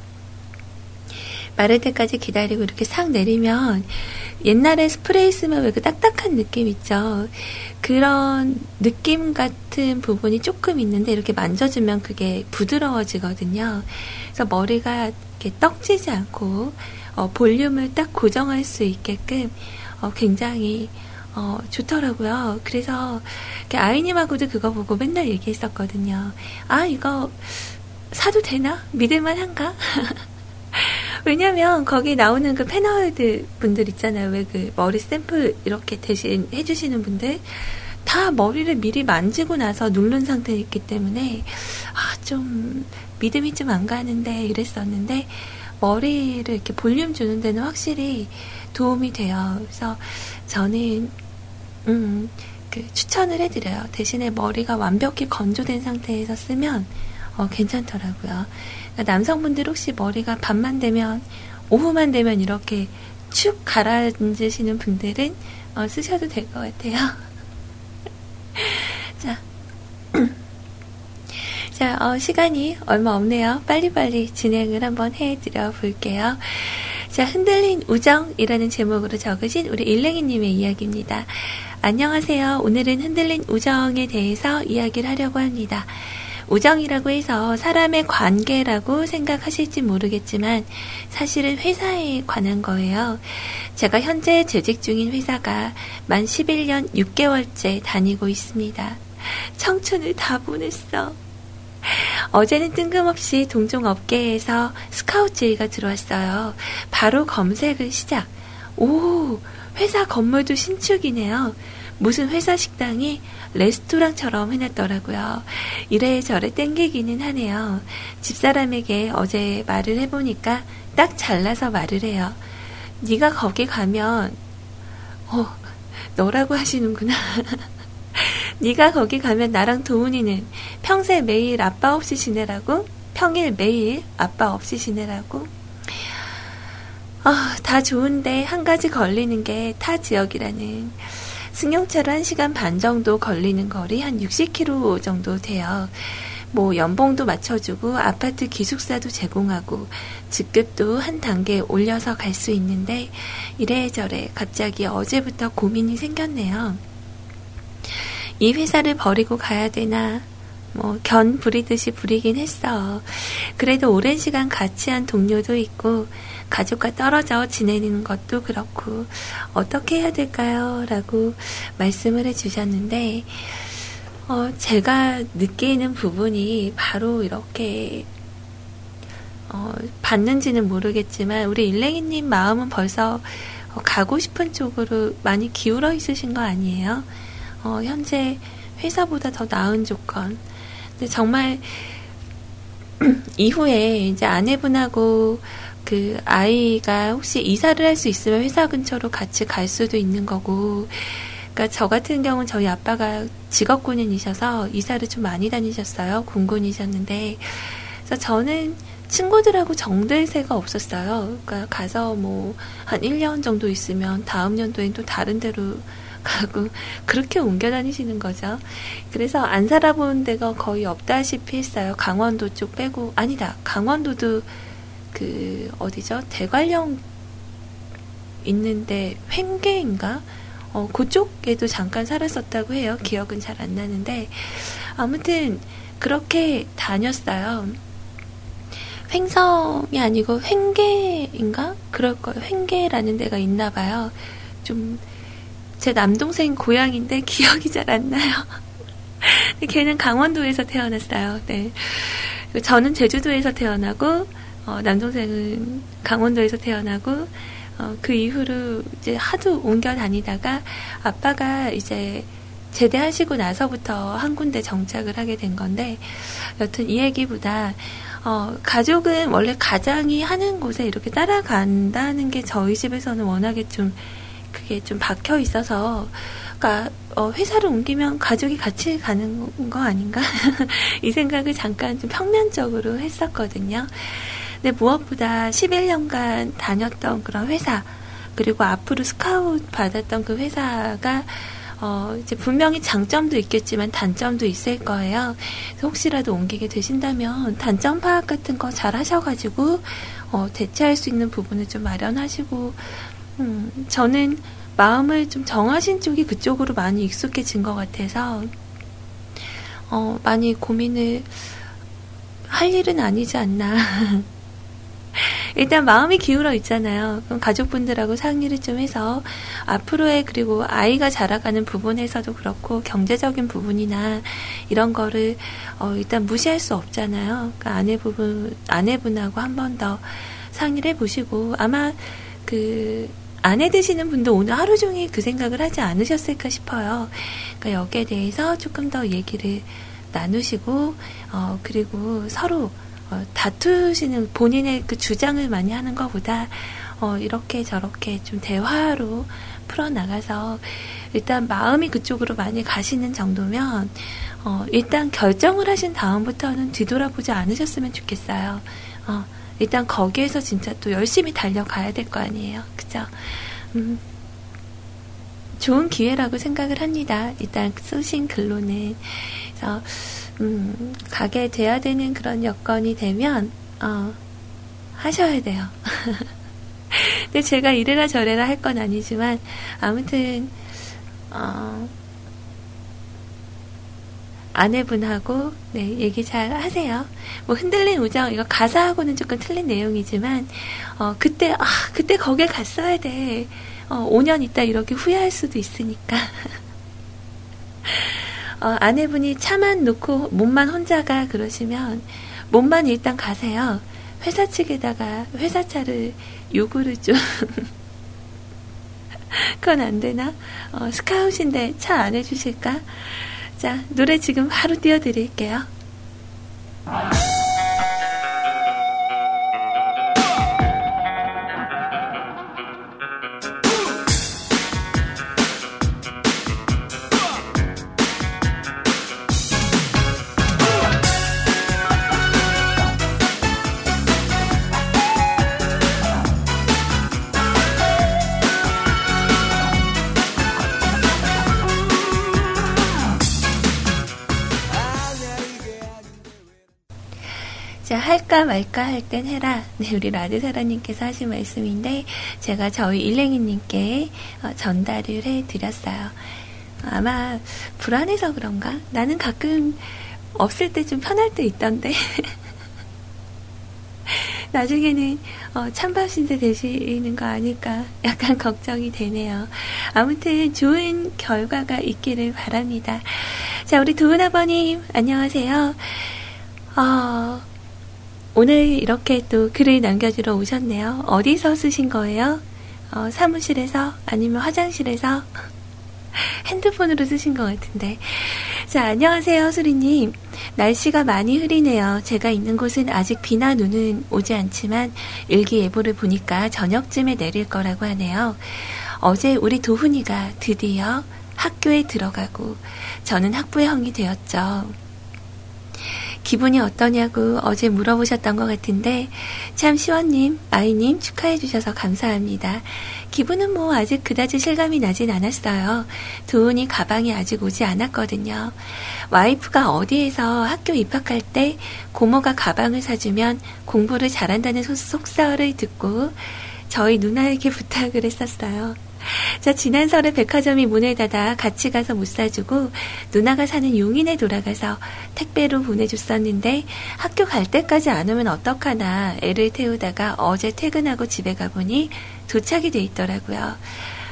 마를 때까지 기다리고 이렇게 싹 내리면 옛날에 스프레이 쓰면 왜 그 딱딱한 느낌 있죠? 그런 느낌 같은 부분이 조금 있는데 이렇게 만져주면 그게 부드러워지거든요. 그래서 머리가 이렇게 떡지지 않고 어, 볼륨을 딱 고정할 수 있게끔 어, 굉장히 어, 좋더라고요. 그래서 아이님하고도 그거 보고 맨날 얘기했었거든요. 아 이거 사도 되나? 믿을만 한가? (laughs) 왜냐면 거기 나오는 그 패널드 분들 있잖아요. 왜 그 머리 샘플 이렇게 대신 해주시는 분들 다 머리를 미리 만지고 나서 누른 상태였기 때문에 아 좀 믿음이 좀 안 가는데 이랬었는데 머리를 이렇게 볼륨 주는 데는 확실히 도움이 돼요. 그래서 저는 음, 그 추천을 해드려요. 대신에 머리가 완벽히 건조된 상태에서 쓰면 어, 괜찮더라고요. 그러니까 남성분들 혹시 머리가 밤만 되면 오후만 되면 이렇게 축 가라앉으시는 분들은 어, 쓰셔도 될 것 같아요. (laughs) 자, (clears throat) 자 어, 시간이 얼마 없네요. 빨리빨리 진행을 한번 해드려 볼게요. 자, 흔들린 우정이라는 제목으로 적으신 우리 일랭이님의 이야기입니다. 안녕하세요. 오늘은 흔들린 우정에 대해서 이야기를 하려고 합니다. 우정이라고 해서 사람의 관계라고 생각하실지 모르겠지만 사실은 회사에 관한 거예요. 제가 현재 재직 중인 회사가 만 11년 6개월째 다니고 있습니다. 청춘을 다 보냈어. 어제는 뜬금없이 동종 업계에서 스카우트 제의가 들어왔어요. 바로 검색을 시작. 오, 회사 건물도 신축이네요. 무슨 회사 식당이 레스토랑처럼 해놨더라고요. 이래저래 땡기기는 하네요. 집사람에게 어제 말을 해보니까 딱 잘라서 말을 해요. 네가 거기 가면 어 너라고 하시는구나. (laughs) (laughs) 네가 거기 가면 나랑 도훈이는 평생 매일 아빠 없이 지내라고? 평일 매일 아빠 없이 지내라고? 아, 다 좋은데 한 가지 걸리는 게 타 지역이라는 승용차로 1시간 반 정도 걸리는 거리 한 60km 정도 돼요. 뭐 연봉도 맞춰주고 아파트 기숙사도 제공하고 직급도 한 단계 올려서 갈 수 있는데 이래저래 갑자기 어제부터 고민이 생겼네요. 이 회사를 버리고 가야 되나? 뭐, 견 부리듯이 부리긴 했어. 그래도 오랜 시간 같이 한 동료도 있고, 가족과 떨어져 지내는 것도 그렇고, 어떻게 해야 될까요? 라고 말씀을 해주셨는데, 어, 제가 느끼는 부분이 바로 이렇게, 어, 봤는지는 모르겠지만, 우리 일랭이님 마음은 벌써 어, 가고 싶은 쪽으로 많이 기울어 있으신 거 아니에요? 어, 현재 회사보다 더 나은 조건. 근데 정말 (clears throat) 이후에 이제 아내분하고 그 아이가 혹시 이사를 할 수 있으면 회사 근처로 같이 갈 수도 있는 거고. 그러니까 저 같은 경우는 저희 아빠가 직업 군인이셔서 이사를 좀 많이 다니셨어요. 군군이셨는데. 그래서 저는 친구들하고 정될 새가 없었어요. 그러니까 가서 뭐 한 1년 정도 있으면 다음 연도엔 또 다른 데로 가고 그렇게 옮겨 다니시는 거죠. 그래서 안 살아본 데가 거의 없다시피 했어요. 강원도 쪽 빼고 아니다. 강원도도 그 어디죠? 대관령 있는데 횡계인가? 어, 그쪽에도 잠깐 살았었다고 해요. 기억은 잘 안 나는데 아무튼 그렇게 다녔어요. 횡성이 아니고 횡계인가? 그럴 거예요. 횡계라는 데가 있나 봐요. 좀 제 남동생 고향인데 기억이 잘 안 나요. (laughs) 걔는 강원도에서 태어났어요. 네. 저는 제주도에서 태어나고 어, 남동생은 강원도에서 태어나고 어, 그 이후로 이제 하도 옮겨 다니다가 아빠가 이제 제대하시고 나서부터 한 군데 정착을 하게 된 건데 여튼 이 얘기보다 어, 가족은 원래 가장이 하는 곳에 이렇게 따라간다는 게 저희 집에서는 워낙에 좀 그게 좀 박혀 있어서 그러니까 어, 회사를 옮기면 가족이 같이 가는 거 아닌가 (laughs) 이 생각을 잠깐 좀 평면적으로 했었거든요. 근데 무엇보다 11년간 다녔던 그런 회사 그리고 앞으로 스카우트 받았던 그 회사가 어, 이제 분명히 장점도 있겠지만 단점도 있을 거예요. 혹시라도 옮기게 되신다면 단점 파악 같은 거 잘 하셔가지고, 어, 대체할 수 있는 부분을 좀 마련하시고, 음, 저는 마음을 좀 정하신 쪽이 그쪽으로 많이 익숙해진 것 같아서, 어, 많이 고민을 할 일은 아니지 않나. (laughs) 일단 마음이 기울어 있잖아요. 그럼 가족분들하고 상의를 좀 해서 앞으로의 그리고 아이가 자라가는 부분에서도 그렇고 경제적인 부분이나 이런 거를 어 일단 무시할 수 없잖아요. 그러니까 아내분 아내분하고 한 번 더 상의를 해보시고 아마 그 아내 되시는 분도 오늘 하루 종일 그 생각을 하지 않으셨을까 싶어요. 그러니까 여기에 대해서 조금 더 얘기를 나누시고 어 그리고 서로 어, 다투시는 본인의 그 주장을 많이 하는 것보다 어, 이렇게 저렇게 좀 대화로 풀어나가서 일단 마음이 그쪽으로 많이 가시는 정도면 어, 일단 결정을 하신 다음부터는 뒤돌아보지 않으셨으면 좋겠어요. 어, 일단 거기에서 진짜 또 열심히 달려가야 될 거 아니에요. 그죠? 음, 좋은 기회라고 생각을 합니다. 일단 쓰신 글로는. 그래서 음, 가게 돼야 되는 그런 여건이 되면, 어, 하셔야 돼요. (laughs) 근데 제가 이래라 저래라 할 건 아니지만, 아무튼, 어, 아내분하고, 네, 얘기 잘 하세요. 뭐, 흔들린 우정, 이거 가사하고는 조금 틀린 내용이지만, 어, 그때, 아, 그때 거길 갔어야 돼. 어, 5년 있다 이렇게 후회할 수도 있으니까. (laughs) 어, 아내분이 차만 놓고 몸만 혼자가 그러시면 몸만 일단 가세요. 회사 측에다가 회사 차를 요구를 좀 (laughs) 그건 안 되나? 어, 스카웃인데 차 안 해주실까? 자, 노래 지금 바로 띄워드릴게요. 말까 할 땐 해라. 네, 우리 라드사라님께서 하신 말씀인데, 제가 저희 일랭이님께 어, 전달을 해 드렸어요. 아마 불안해서 그런가? 나는 가끔 없을 때 좀 편할 때 있던데. (laughs) 나중에는 어, 찬밥 신세 되시는 거 아닐까 약간 (laughs) 걱정이 되네요. 아무튼 좋은 결과가 있기를 바랍니다. 자, 우리 도은 아버님 안녕하세요. 어, 오늘 이렇게 또 글을 남겨주러 오셨네요. 어디서 쓰신 거예요? 어, 사무실에서 아니면 화장실에서 (laughs) 핸드폰으로 쓰신 것 같은데. 자, 안녕하세요, 수리님. 날씨가 많이 흐리네요. 제가 있는 곳은 아직 비나 눈은 오지 않지만 일기예보를 보니까 저녁쯤에 내릴 거라고 하네요. 어제 우리 도훈이가 드디어 학교에 들어가고 저는 학부형이 되었죠. 기분이 어떠냐고 어제 물어보셨던 것 같은데 참 시원님, 아이님 축하해 주셔서 감사합니다. 기분은 뭐 아직 그다지 실감이 나진 않았어요. 도훈이 가방이 아직 오지 않았거든요. 와이프가 어디에서 학교 입학할 때 고모가 가방을 사주면 공부를 잘한다는 속사를 듣고 저희 누나에게 (laughs) 부탁을 했었어요. 자, 지난 설에 백화점이 문을 닫아 같이 가서 못 사주고 누나가 사는 용인에 돌아가서 택배로 보내줬었는데 학교 갈 때까지 안 오면 어떡하나 애를 태우다가 어제 퇴근하고 집에 가보니 도착이 돼 있더라고요.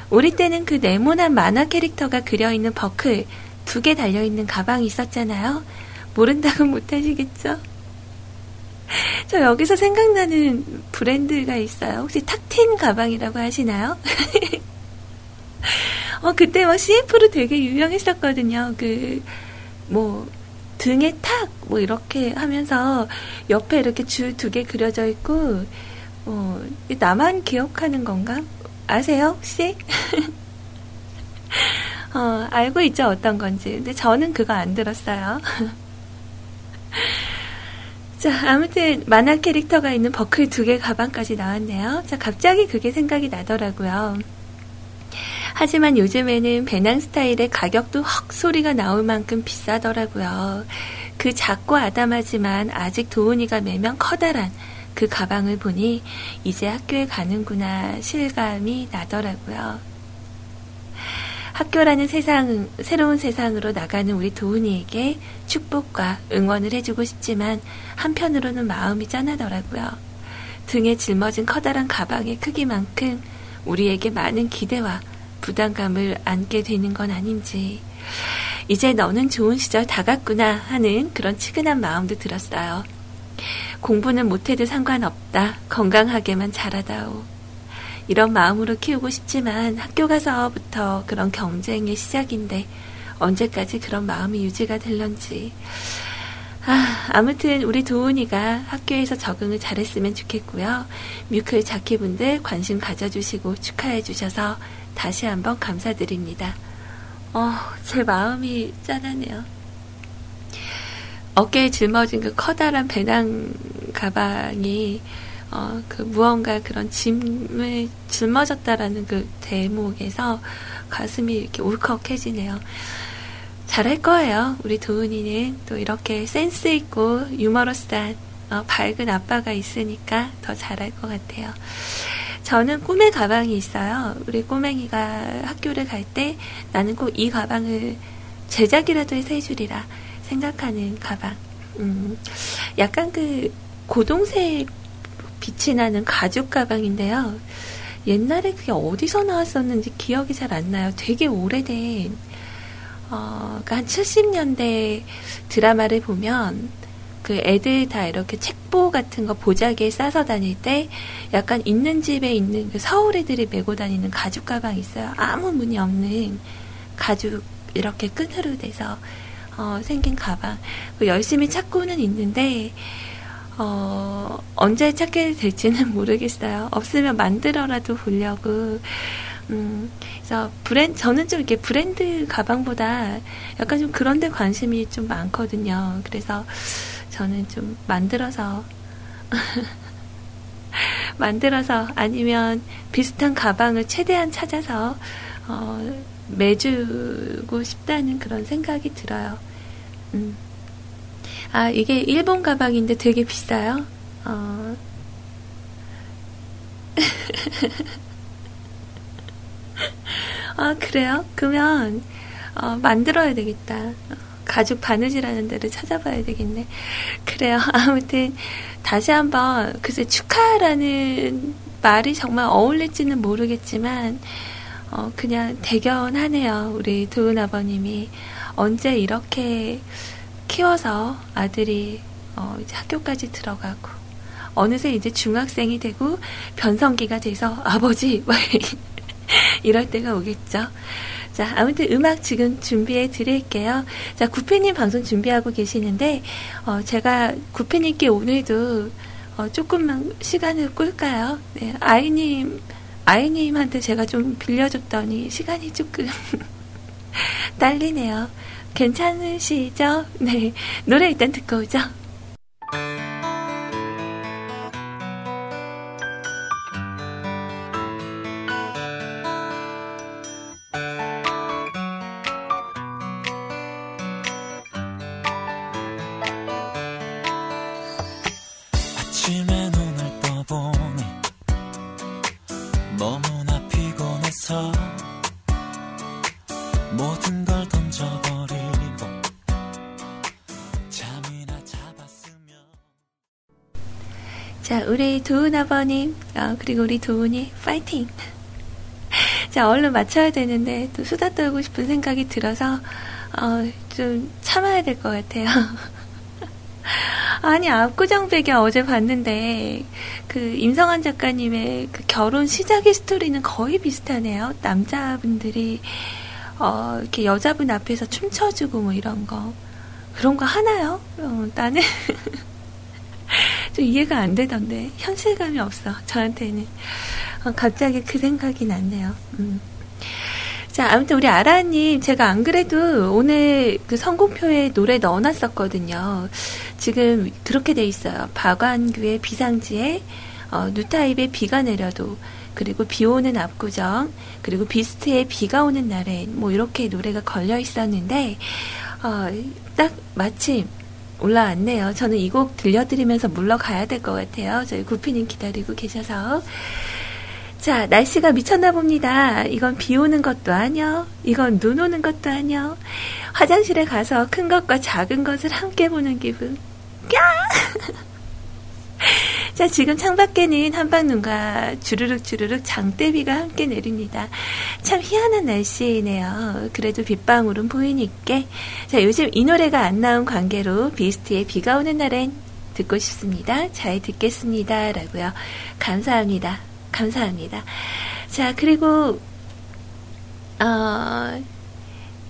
우리 때는 그 네모난 만화 캐릭터가 그려있는 버클 두 개 달려있는 가방이 있었잖아요. 모른다고 (laughs) 못하시겠죠? 저 여기서 생각나는 브랜드가 있어요. 혹시 탁틴 가방이라고 하시나요? (laughs) 어, 그때 막 CF로 되게 유명했었거든요. 그, 뭐, 등에 탁, 뭐, 이렇게 하면서 옆에 이렇게 줄 두 개 그려져 있고, 어, 나만 기억하는 건가? 아세요, 혹시? (laughs) 어, 알고 있죠, 어떤 건지. 근데 저는 그거 안 들었어요. (laughs) 자, 아무튼 만화 캐릭터가 있는 버클 두 개 가방까지 나왔네요. 자, 갑자기 그게 생각이 나더라고요. 하지만 요즘에는 배낭 스타일의 가격도 헉 소리가 나올 만큼 비싸더라고요. 그 작고 아담하지만 아직 도훈이가 매면 커다란 그 가방을 보니 이제 학교에 가는구나 실감이 나더라고요. 학교라는 세상, 새로운 세상으로 나가는 우리 도훈이에게 축복과 응원을 해주고 싶지만 한편으로는 마음이 짠하더라고요. 등에 짊어진 커다란 가방의 크기만큼 우리에게 많은 기대와 부담감을 안게 되는 건 아닌지, 이제 너는 좋은 시절 다 갔구나 하는 그런 치근한 마음도 들었어요. 공부는 못해도 상관없다. 건강하게만 자라다오. 이런 마음으로 키우고 싶지만 학교 가서부터 그런 경쟁의 시작인데 언제까지 그런 마음이 유지가 될런지. 아, 아무튼 우리 도훈이가 학교에서 적응을 잘했으면 좋겠고요. 뮤클 자키분들 관심 가져주시고 축하해 주셔서 다시 한번 감사드립니다. 어, 제 마음이 짠하네요. 어깨에 짊어진 그 커다란 배낭 가방이 어, 그 무언가 그런 짐을 짊어졌다라는 그 대목에서 가슴이 이렇게 울컥해지네요. 잘할 거예요. 우리 도은이는 또 이렇게 센스 있고 유머러스한 어, 밝은 아빠가 있으니까 더 잘할 것 같아요. 저는 꿈의 가방이 있어요. 우리 꼬맹이가 학교를 갈 때 나는 꼭 이 가방을 제작이라도 해서 해주리라 생각하는 가방. 음, 약간 그 고동색 빛이 나는 가죽 가방인데요. 옛날에 그게 어디서 나왔었는지 기억이 잘 안 나요. 되게 오래된 어, 그한 70년대 드라마를 보면 그 애들 다 이렇게 책보 같은 거 보자기에 싸서 다닐 때 약간 있는 집에 있는 그 서울 애들이 메고 다니는 가죽 가방 있어요. 아무 문이 없는 가죽 이렇게 끈으로 돼서 어, 생긴 가방. 그 열심히 찾고는 있는데 어, 언제 찾게 될지는 (laughs) 모르겠어요. 없으면 만들어라도 보려고. 음, 그래서 브랜 저는 좀 이렇게 브랜드 가방보다 약간 좀 그런 데 관심이 좀 많거든요. 그래서 저는 좀 만들어서 (laughs) 만들어서 아니면 비슷한 가방을 최대한 찾아서 어, 매주고 싶다는 그런 생각이 들어요. 음. 아, 이게 일본 가방인데 되게 비싸요. 어. (laughs) 아, 그래요? 그러면, 어, 만들어야 되겠다. 가죽 바느질하는 데를 찾아봐야 되겠네. 그래요. (laughs) 아무튼, 다시 한번, 글쎄, 축하라는 말이 정말 어울릴지는 모르겠지만, 어, 그냥 대견하네요. 우리 도은 아버님이. 언제 이렇게 키워서 아들이 어, 이제 학교까지 들어가고 어느새 이제 중학생이 되고 변성기가 돼서 아버지 (laughs) 이럴 때가 오겠죠. 자, 아무튼 음악 지금 준비해 드릴게요. 자, 구피님 방송 준비하고 계시는데, 어, 제가 구피님께 오늘도 어, 조금만 시간을 꿀까요? 네, 아이님, 아이님한테 제가 좀 빌려줬더니 시간이 조금 (laughs) 딸리네요. 괜찮으시죠? 네. 노래 일단 듣고 오죠. 아침에 눈을 떠보니 너무나 피곤해서 모든 걸 던져버리고 잠이나 잡았으면 자, 우리 도은 아버님, 어, 그리고 우리 도은이 파이팅! 자, 얼른 맞춰야 되는데 또 수다 떨고 싶은 생각이 들어서 어, 좀 참아야 될 것 같아요. 아니, 압구정 배경 어제 봤는데, 그, 임성환 작가님의 그 결혼 시작의 스토리는 거의 비슷하네요. 남자분들이, 어, 이렇게 여자분 앞에서 춤춰주고 뭐 이런 거. 그런 거 하나요? 어, 나는 (laughs) 좀 이해가 안 되던데. 현실감이 없어, 저한테는. 어, 갑자기 그 생각이 났네요. 음. 자, 아무튼 우리 아라님, 제가 안 그래도 오늘 그 선곡표에 노래 넣어놨었거든요. 지금 그렇게 돼 있어요. 박완규의 비상지에, 어, 뉴타입의 비가 내려도, 그리고 비 오는 압구정, 그리고 비스트의 비가 오는 날엔, 뭐 이렇게 노래가 걸려 있었는데, 어, 딱 마침 올라왔네요. 저는 이 곡 들려드리면서 물러가야 될 것 같아요. 저희 구피님 기다리고 계셔서. 자, 날씨가 미쳤나 봅니다. 이건 비 오는 것도 아니요. 이건 눈 오는 것도 아니요. 화장실에 가서 큰 것과 작은 것을 함께 보는 기분. 까! (laughs) 자, 지금 창밖에는 한방눈과 주르륵 주르륵 장대비가 함께 내립니다. 참 희한한 날씨네요. 그래도 빗방울은 보이니까. 자, 요즘 이 노래가 안 나온 관계로 비스트의 비가 오는 날엔 듣고 싶습니다. 잘 듣겠습니다. 라고요. 감사합니다. 감사합니다. 자, 그리고, 어,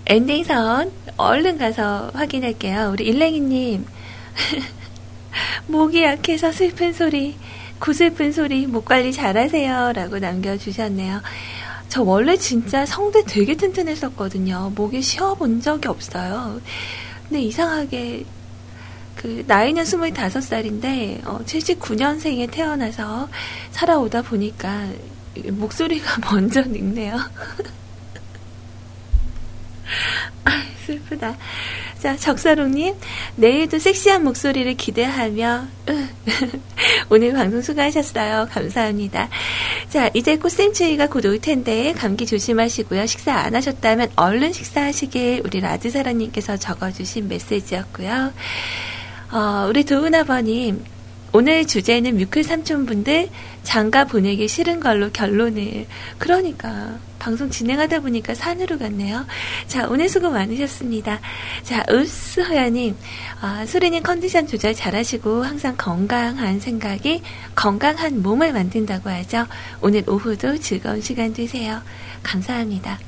엔딩선 얼른 가서 확인할게요. 우리 일랭이님. (laughs) 목이 약해서 슬픈 소리, 구슬픈 소리, 목 관리 잘하세요. 라고 남겨주셨네요. 저 원래 진짜 성대 되게 튼튼했었거든요. 목이 쉬어본 적이 없어요. 근데 이상하게, 그, 나이는 25살인데, 어, 79년생에 태어나서 살아오다 보니까, 목소리가 (laughs) 먼저 늙네요. (laughs) 아, 슬프다. 자, 적사롱님, 내일도 섹시한 목소리를 기대하며, (laughs) 오늘 방송 수고하셨어요. 감사합니다. 자, 이제 꽃샘추위가 곧 올 텐데, 감기 조심하시고요. 식사 안 하셨다면 얼른 식사하시길 우리 라드사라님께서 적어주신 메시지였고요. 어, 우리 도은아버님, 오늘 주제는 뮤클 삼촌분들 장가 보내기 싫은 걸로 결론을. 그러니까, 방송 진행하다 보니까 산으로 갔네요. 자, 오늘 수고 많으셨습니다. 자, 으스 허야님, 아, 소리님 컨디션 조절 잘하시고 항상 건강한 생각이 건강한 몸을 만든다고 하죠. 오늘 오후도 즐거운 시간 되세요. 감사합니다.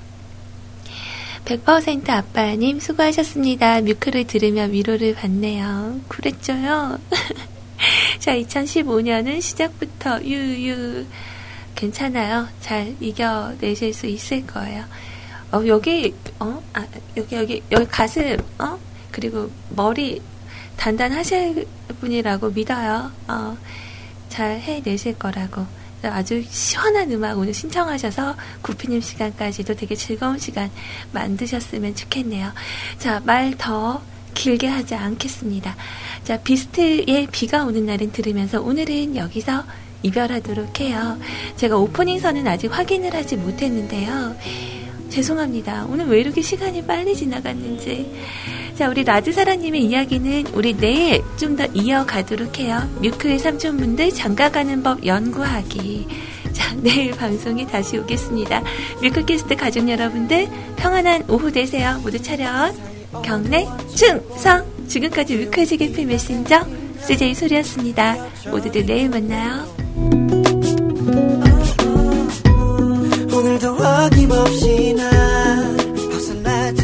100% 아빠님 수고하셨습니다. 뮤크를 들으며 위로를 받네요. 그랬죠요? (laughs) 자, 2015년은 시작부터 유유 괜찮아요. 잘 이겨내실 수 있을 거예요. 어, 여기, 어, 아, 여기, 여기, 여기 가슴, 어, 그리고 머리 단단하실 분이라고 믿어요. 어, 잘 해내실 거라고. 아주 시원한 음악 오늘 신청하셔서 구피님 시간까지도 되게 즐거운 시간 만드셨으면 좋겠네요. 자, 말 더 길게 하지 않겠습니다. 자, 비스트의 비가 오는 날은 들으면서 오늘은 여기서 이별하도록 해요. 제가 오프닝선은 아직 확인을 하지 못했는데요. 죄송합니다. 오늘 왜 이렇게 시간이 빨리 지나갔는지. 자, 우리 라즈사라님의 이야기는 우리 내일 좀 더 이어가도록 해요. 뮤크의 삼촌분들 장가가는 법 연구하기. 자, (laughs) 내일 방송에 다시 오겠습니다. 뮤크캐스트 가족 여러분들 평안한 오후 되세요. 모두 차렷, 경례, 충성! 지금까지 뮤크의 지게피 메신저 CJ 소리였습니다. 모두들 내일 만나요. 오늘도 어김없이 날 벗어나지